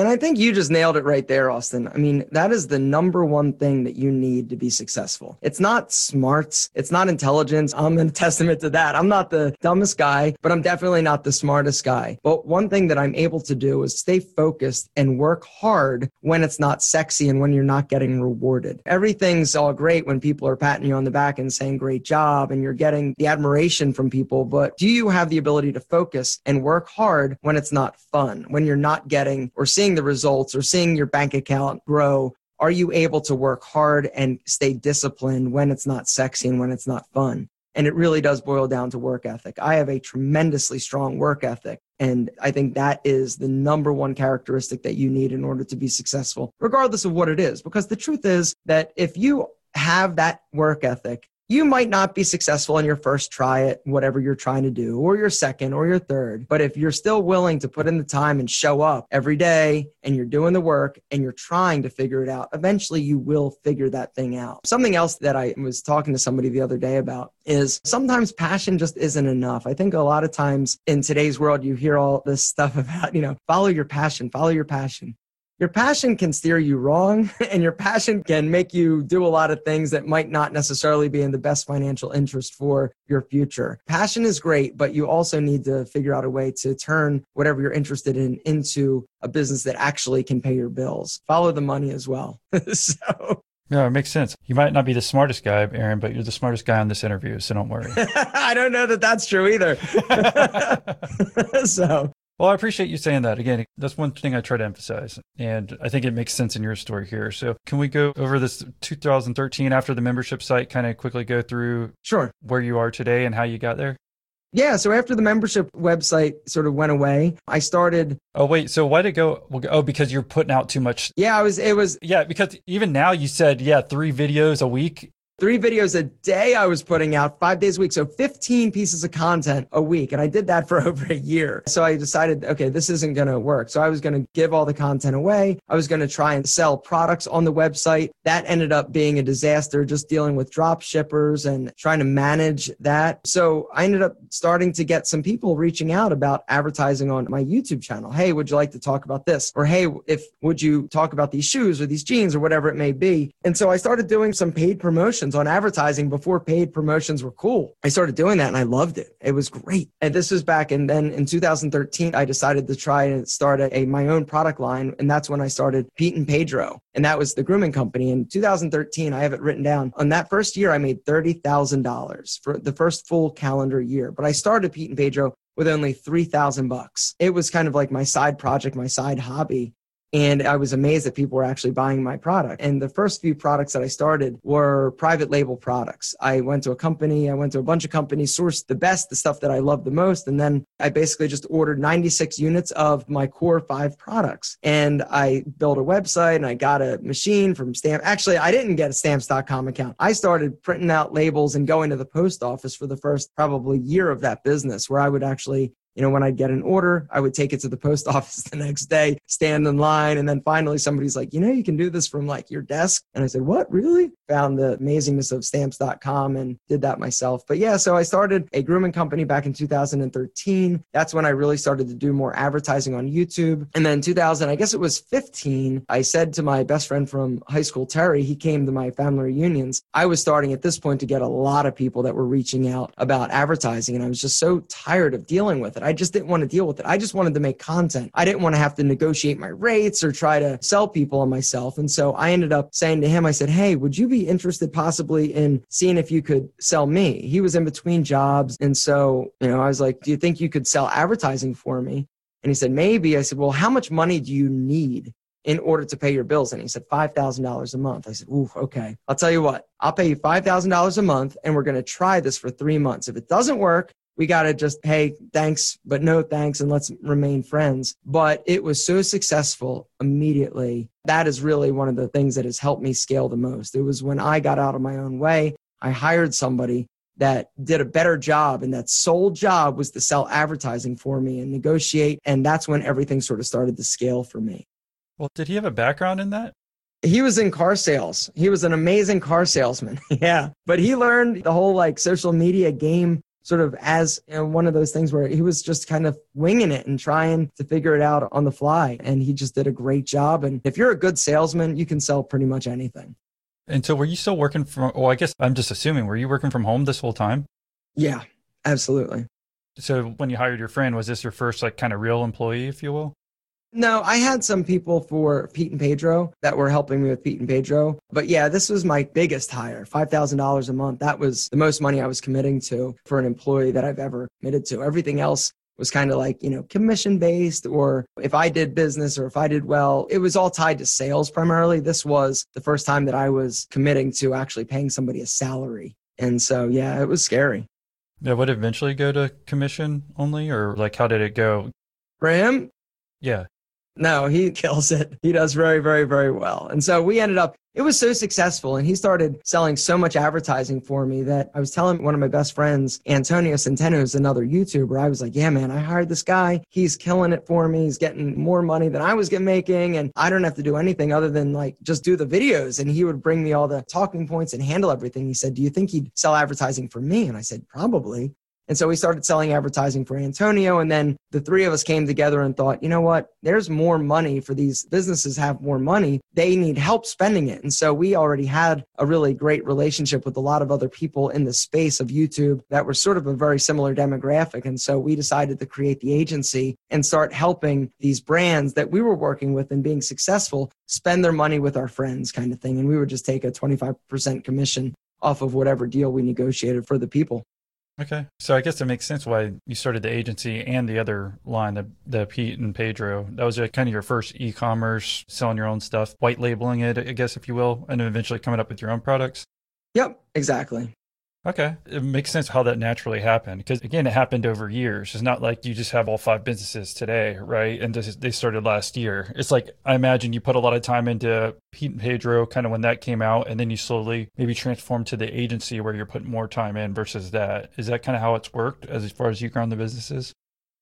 And I think you just nailed it right there, Austin. I mean, that is the number one thing that you need to be successful. It's not smarts, it's not intelligence. I'm a testament to that. I'm not the dumbest guy, but I'm definitely not the smartest guy. But one thing that I'm able to do is stay focused and work hard when it's not sexy and when you're not getting rewarded. Everything's all great when people are patting you on the back and saying, great job, and you're getting the admiration from people. But do you have the ability to focus and work hard when it's not fun, when you're not getting or seeing seeing the results or seeing your bank account grow are you able to work hard and stay disciplined when it's not sexy and when it's not fun? And it really does boil down to work ethic. I have a tremendously strong work ethic and i think that is the number one characteristic that you need in order to be successful regardless of what it is. Because the truth is that if you have that work ethic you might not be successful in your first try at whatever you're trying to do, or your second, or your third. But if you're still willing to put in the time and show up every day and you're doing the work and you're trying to figure it out, eventually you will figure that thing out. Something else that I was talking to somebody the other day about is sometimes passion just isn't enough. I think a lot of times in today's world, you hear all this stuff about, you know, follow your passion, follow your passion your passion can steer you wrong and your passion can make you do a lot of things that might not necessarily be in the best financial interest for your future. Passion is great, but you also need to figure out a way to turn whatever you're interested in into a business that actually can pay your bills. Follow the money as well. so no, it makes sense. You might not be the smartest guy, Aaron, but you're the smartest guy on this interview, so don't worry. I don't know that that's true either. so, well, I appreciate you saying that. Again, that's one thing I try to emphasize. And I think it makes sense in your story here. So, can we go over this 2013 after the membership site, kind of quickly go through sure where you are today and how you got there? Yeah, so after the membership website sort of went away, I started. Oh wait, so why did it go? Oh, because you're putting out too much. Yeah, I was. It was. Yeah, because even now you said yeah, three videos a week three videos a day I was putting out five days a week. So 15 pieces of content a week. And I did that for over a year. So I decided, okay, this isn't going to work. So I was going to give all the content away. I was going to try and sell products on the website. That ended up being a disaster, just dealing with drop shippers and trying to manage that. So I ended up starting to get some people reaching out about advertising on my YouTube channel. Hey, would you like to talk about this? Or hey, if would you talk about these shoes or these jeans or whatever it may be? And so I started doing some paid promotions promotions on advertising before paid promotions were cool. I started doing that and I loved it. It was great. And this was back and then in 2013 I decided to try and start a, a my own product line and that's when I started Pete and Pedro and that was the grooming company. In 2013 I have it written down. On that first year I made $30,000 for the first full calendar year. But I started Pete and Pedro with only 3000 bucks. It was kind of like my side project, my side hobby. And I was amazed that people were actually buying my product. And the first few products that I started were private label products. I went to a company, I went to a bunch of companies, sourced the best, the stuff that I loved the most. And then I basically just ordered 96 units of my core five products. And I built a website and I got a machine from Stamp. Actually, I didn't get a stamps.com account. I started printing out labels and going to the post office for the first probably year of that business where I would actually you know, when I'd get an order, I would take it to the post office the next day, stand in line. And then finally somebody's like, you know, you can do this from like your desk. And I said, what, really? Found the amazingness of stamps.com and did that myself. But yeah, so I started a grooming company back in 2013. That's when I really started to do more advertising on YouTube. And then 2000, I guess it was 15, I said to my best friend from high school, Terry, he came to my family reunions. I was starting at this point to get a lot of people that were reaching out about advertising. And I was just so tired of dealing with it. I just didn't want to deal with it. I just wanted to make content. I didn't want to have to negotiate my rates or try to sell people on myself. And so I ended up saying to him, I said, Hey, would you be interested possibly in seeing if you could sell me? He was in between jobs. And so, you know, I was like, Do you think you could sell advertising for me? And he said, Maybe. I said, Well, how much money do you need? in order to pay your bills. And he said, $5,000 a month. I said, Ooh, okay. I'll tell you what, I'll pay you $5,000 a month and we're going to try this for three months. If it doesn't work, we got to just, hey, thanks, but no thanks, and let's remain friends. But it was so successful immediately. That is really one of the things that has helped me scale the most. It was when I got out of my own way, I hired somebody that did a better job. And that sole job was to sell advertising for me and negotiate. And that's when everything sort of started to scale for me. Well, did he have a background in that? He was in car sales. He was an amazing car salesman. yeah. But he learned the whole like social media game sort of as you know, one of those things where he was just kind of winging it and trying to figure it out on the fly. And he just did a great job. And if you're a good salesman, you can sell pretty much anything. And so were you still working from, well, I guess I'm just assuming, were you working from home this whole time? Yeah, absolutely. So when you hired your friend, was this your first like kind of real employee, if you will? No, I had some people for Pete and Pedro that were helping me with Pete and Pedro. But yeah, this was my biggest hire $5,000 a month. That was the most money I was committing to for an employee that I've ever committed to. Everything else was kind of like, you know, commission based, or if I did business or if I did well, it was all tied to sales primarily. This was the first time that I was committing to actually paying somebody a salary. And so, yeah, it was scary. Yeah, would it eventually go to commission only, or like how did it go? For him, Yeah. No, he kills it. He does very, very, very well. And so we ended up, it was so successful. And he started selling so much advertising for me that I was telling one of my best friends, Antonio Centeno, who's another YouTuber. I was like, yeah, man, I hired this guy. He's killing it for me. He's getting more money than I was getting making. And I don't have to do anything other than like just do the videos. And he would bring me all the talking points and handle everything. He said, do you think he'd sell advertising for me? And I said, probably. And so we started selling advertising for Antonio. And then the three of us came together and thought, you know what? There's more money for these businesses have more money. They need help spending it. And so we already had a really great relationship with a lot of other people in the space of YouTube that were sort of a very similar demographic. And so we decided to create the agency and start helping these brands that we were working with and being successful spend their money with our friends kind of thing. And we would just take a 25% commission off of whatever deal we negotiated for the people. Okay. So I guess it makes sense why you started the agency and the other line, the, the Pete and Pedro. That was uh, kind of your first e commerce, selling your own stuff, white labeling it, I guess, if you will, and eventually coming up with your own products. Yep, exactly. Okay. It makes sense how that naturally happened because, again, it happened over years. It's not like you just have all five businesses today, right? And this, they started last year. It's like, I imagine you put a lot of time into Pete and Pedro kind of when that came out, and then you slowly maybe transform to the agency where you're putting more time in versus that. Is that kind of how it's worked as far as you grown the businesses?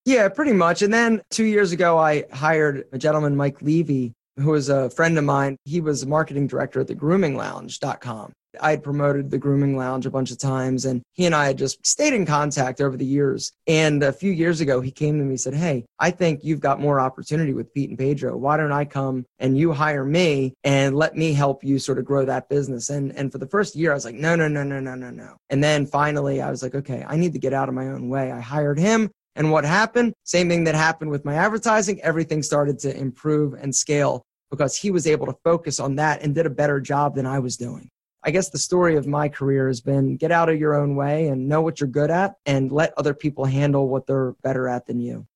Yeah, pretty much. And then two years ago, I hired a gentleman, Mike Levy, who was a friend of mine. He was marketing director at the groominglounge.com. I had promoted the grooming lounge a bunch of times and he and I had just stayed in contact over the years. And a few years ago, he came to me and said, Hey, I think you've got more opportunity with Pete and Pedro. Why don't I come and you hire me and let me help you sort of grow that business? And, and for the first year, I was like, no, no, no, no, no, no, no. And then finally I was like, okay, I need to get out of my own way. I hired him. And what happened? Same thing that happened with my advertising. Everything started to improve and scale because he was able to focus on that and did a better job than I was doing. I guess the story of my career has been get out of your own way and know what you're good at and let other people handle what they're better at than you.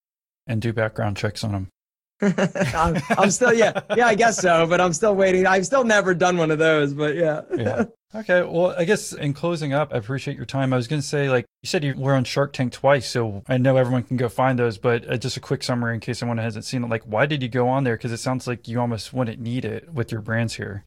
And do background checks on them. I'm, I'm, still, yeah, yeah, I guess so, but I'm still waiting. I've still never done one of those, but yeah. yeah. Okay. Well, I guess in closing up, I appreciate your time. I was going to say, like you said, you were on Shark Tank twice, so I know everyone can go find those, but uh, just a quick summary in case someone hasn't seen it. Like, why did you go on there? Because it sounds like you almost wouldn't need it with your brands here.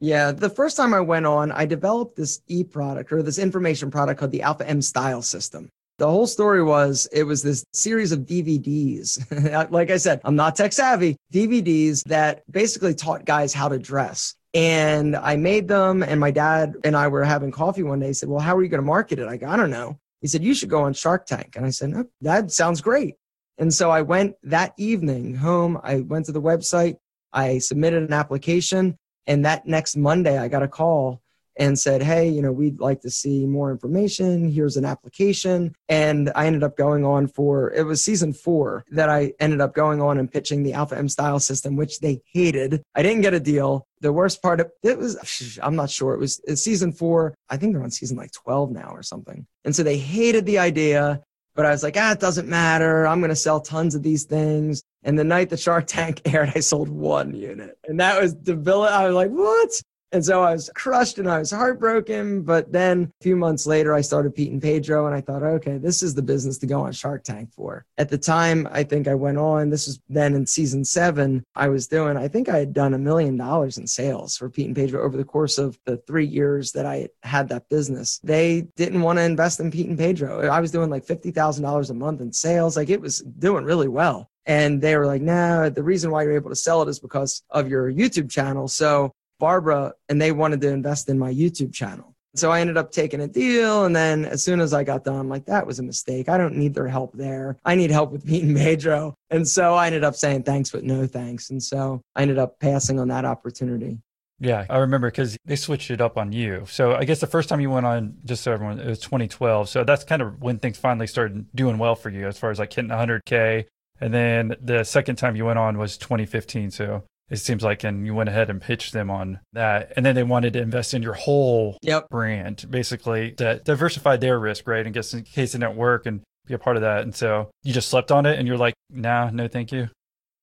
Yeah, the first time I went on, I developed this e product or this information product called the Alpha M Style System. The whole story was it was this series of DVDs. like I said, I'm not tech savvy, DVDs that basically taught guys how to dress. And I made them, and my dad and I were having coffee one day. He said, Well, how are you going to market it? I go, I don't know. He said, You should go on Shark Tank. And I said, That sounds great. And so I went that evening home. I went to the website. I submitted an application. And that next Monday, I got a call and said, Hey, you know, we'd like to see more information. Here's an application. And I ended up going on for, it was season four that I ended up going on and pitching the Alpha M style system, which they hated. I didn't get a deal. The worst part of it was, I'm not sure. It was season four. I think they're on season like 12 now or something. And so they hated the idea. But I was like, ah, it doesn't matter. I'm going to sell tons of these things. And the night the Shark Tank aired, I sold one unit. And that was the debilitating. I was like, what? And so I was crushed and I was heartbroken. But then a few months later, I started Pete and Pedro and I thought, okay, this is the business to go on Shark Tank for. At the time, I think I went on, this was then in season seven, I was doing, I think I had done a million dollars in sales for Pete and Pedro over the course of the three years that I had that business. They didn't want to invest in Pete and Pedro. I was doing like $50,000 a month in sales. Like it was doing really well. And they were like, nah, the reason why you're able to sell it is because of your YouTube channel. So Barbara and they wanted to invest in my YouTube channel. So I ended up taking a deal. And then as soon as I got done, I'm like, that was a mistake. I don't need their help there. I need help with Pete and Pedro. And so I ended up saying thanks, but no thanks. And so I ended up passing on that opportunity. Yeah, I remember because they switched it up on you. So I guess the first time you went on, just so everyone, it was 2012. So that's kind of when things finally started doing well for you as far as like hitting 100K. And then the second time you went on was 2015. So it seems like, and you went ahead and pitched them on that. And then they wanted to invest in your whole yep. brand, basically to diversify their risk, right? And guess in case it didn't work and be a part of that. And so you just slept on it and you're like, nah, no, thank you.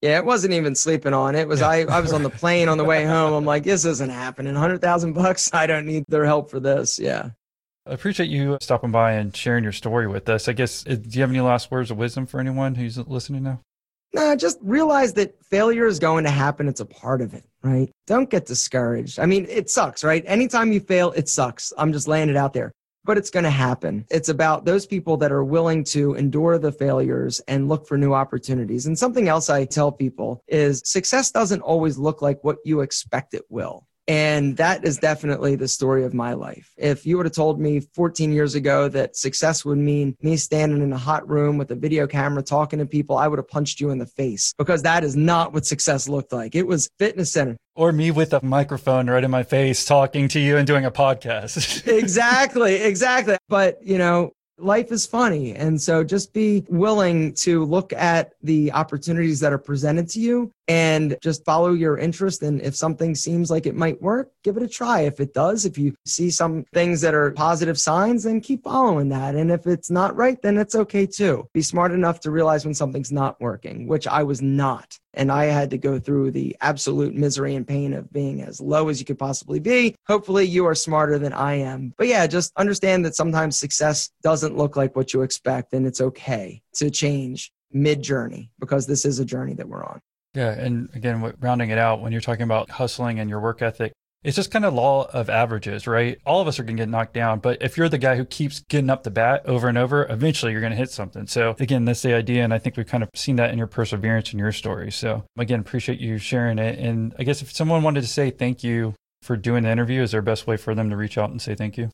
Yeah, it wasn't even sleeping on it. Was I? I was on the plane on the way home. I'm like, this isn't happening. Hundred thousand bucks. I don't need their help for this. Yeah. I appreciate you stopping by and sharing your story with us. I guess, uh, do you have any last words of wisdom for anyone who's listening now? No, just realize that failure is going to happen. It's a part of it, right? Don't get discouraged. I mean, it sucks, right? Anytime you fail, it sucks. I'm just laying it out there but it's going to happen. It's about those people that are willing to endure the failures and look for new opportunities. And something else I tell people is success doesn't always look like what you expect it will. And that is definitely the story of my life. If you would have told me 14 years ago that success would mean me standing in a hot room with a video camera talking to people, I would have punched you in the face because that is not what success looked like. It was fitness center. Or me with a microphone right in my face talking to you and doing a podcast. exactly, exactly. But, you know, life is funny. And so just be willing to look at the opportunities that are presented to you and just follow your interest. And if something seems like it might work, give it a try. If it does, if you see some things that are positive signs, then keep following that. And if it's not right, then it's okay too. Be smart enough to realize when something's not working, which I was not. And I had to go through the absolute misery and pain of being as low as you could possibly be. Hopefully, you are smarter than I am. But yeah, just understand that sometimes success doesn't look like what you expect, and it's okay to change mid journey because this is a journey that we're on. Yeah. And again, rounding it out, when you're talking about hustling and your work ethic, it's just kind of law of averages, right? All of us are going to get knocked down, but if you're the guy who keeps getting up the bat over and over, eventually you're going to hit something. So again, that's the idea. And I think we've kind of seen that in your perseverance in your story. So again, appreciate you sharing it. And I guess if someone wanted to say thank you for doing the interview, is there a best way for them to reach out and say thank you?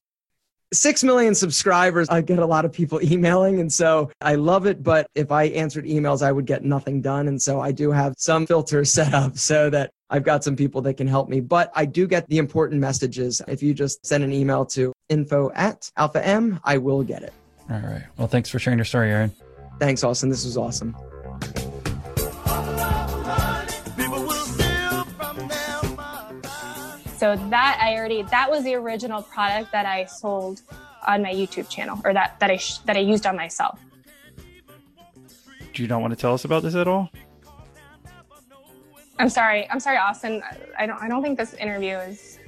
Six million subscribers. I get a lot of people emailing. And so I love it. But if I answered emails, I would get nothing done. And so I do have some filters set up so that I've got some people that can help me. But I do get the important messages. If you just send an email to info at alpha M, I will get it. All right. Well, thanks for sharing your story, Aaron. Thanks, Austin. This was awesome. So that I already that was the original product that I sold on my YouTube channel or that that I sh- that I used on myself. Do you not want to tell us about this at all? I'm sorry. I'm sorry, Austin. I don't I don't think this interview is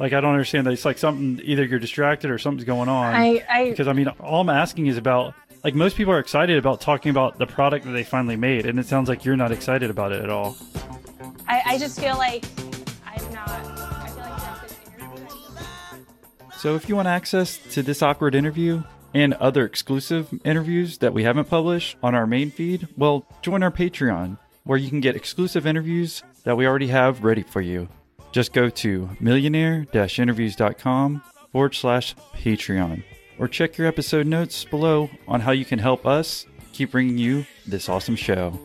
like I don't understand that it's like something either you're distracted or something's going on. I, I because I mean all I'm asking is about like most people are excited about talking about the product that they finally made, and it sounds like you're not excited about it at all. I, I just feel like So if you want access to this awkward interview and other exclusive interviews that we haven't published on our main feed, well, join our Patreon, where you can get exclusive interviews that we already have ready for you. Just go to millionaire-interviews.com forward slash Patreon, or check your episode notes below on how you can help us keep bringing you this awesome show.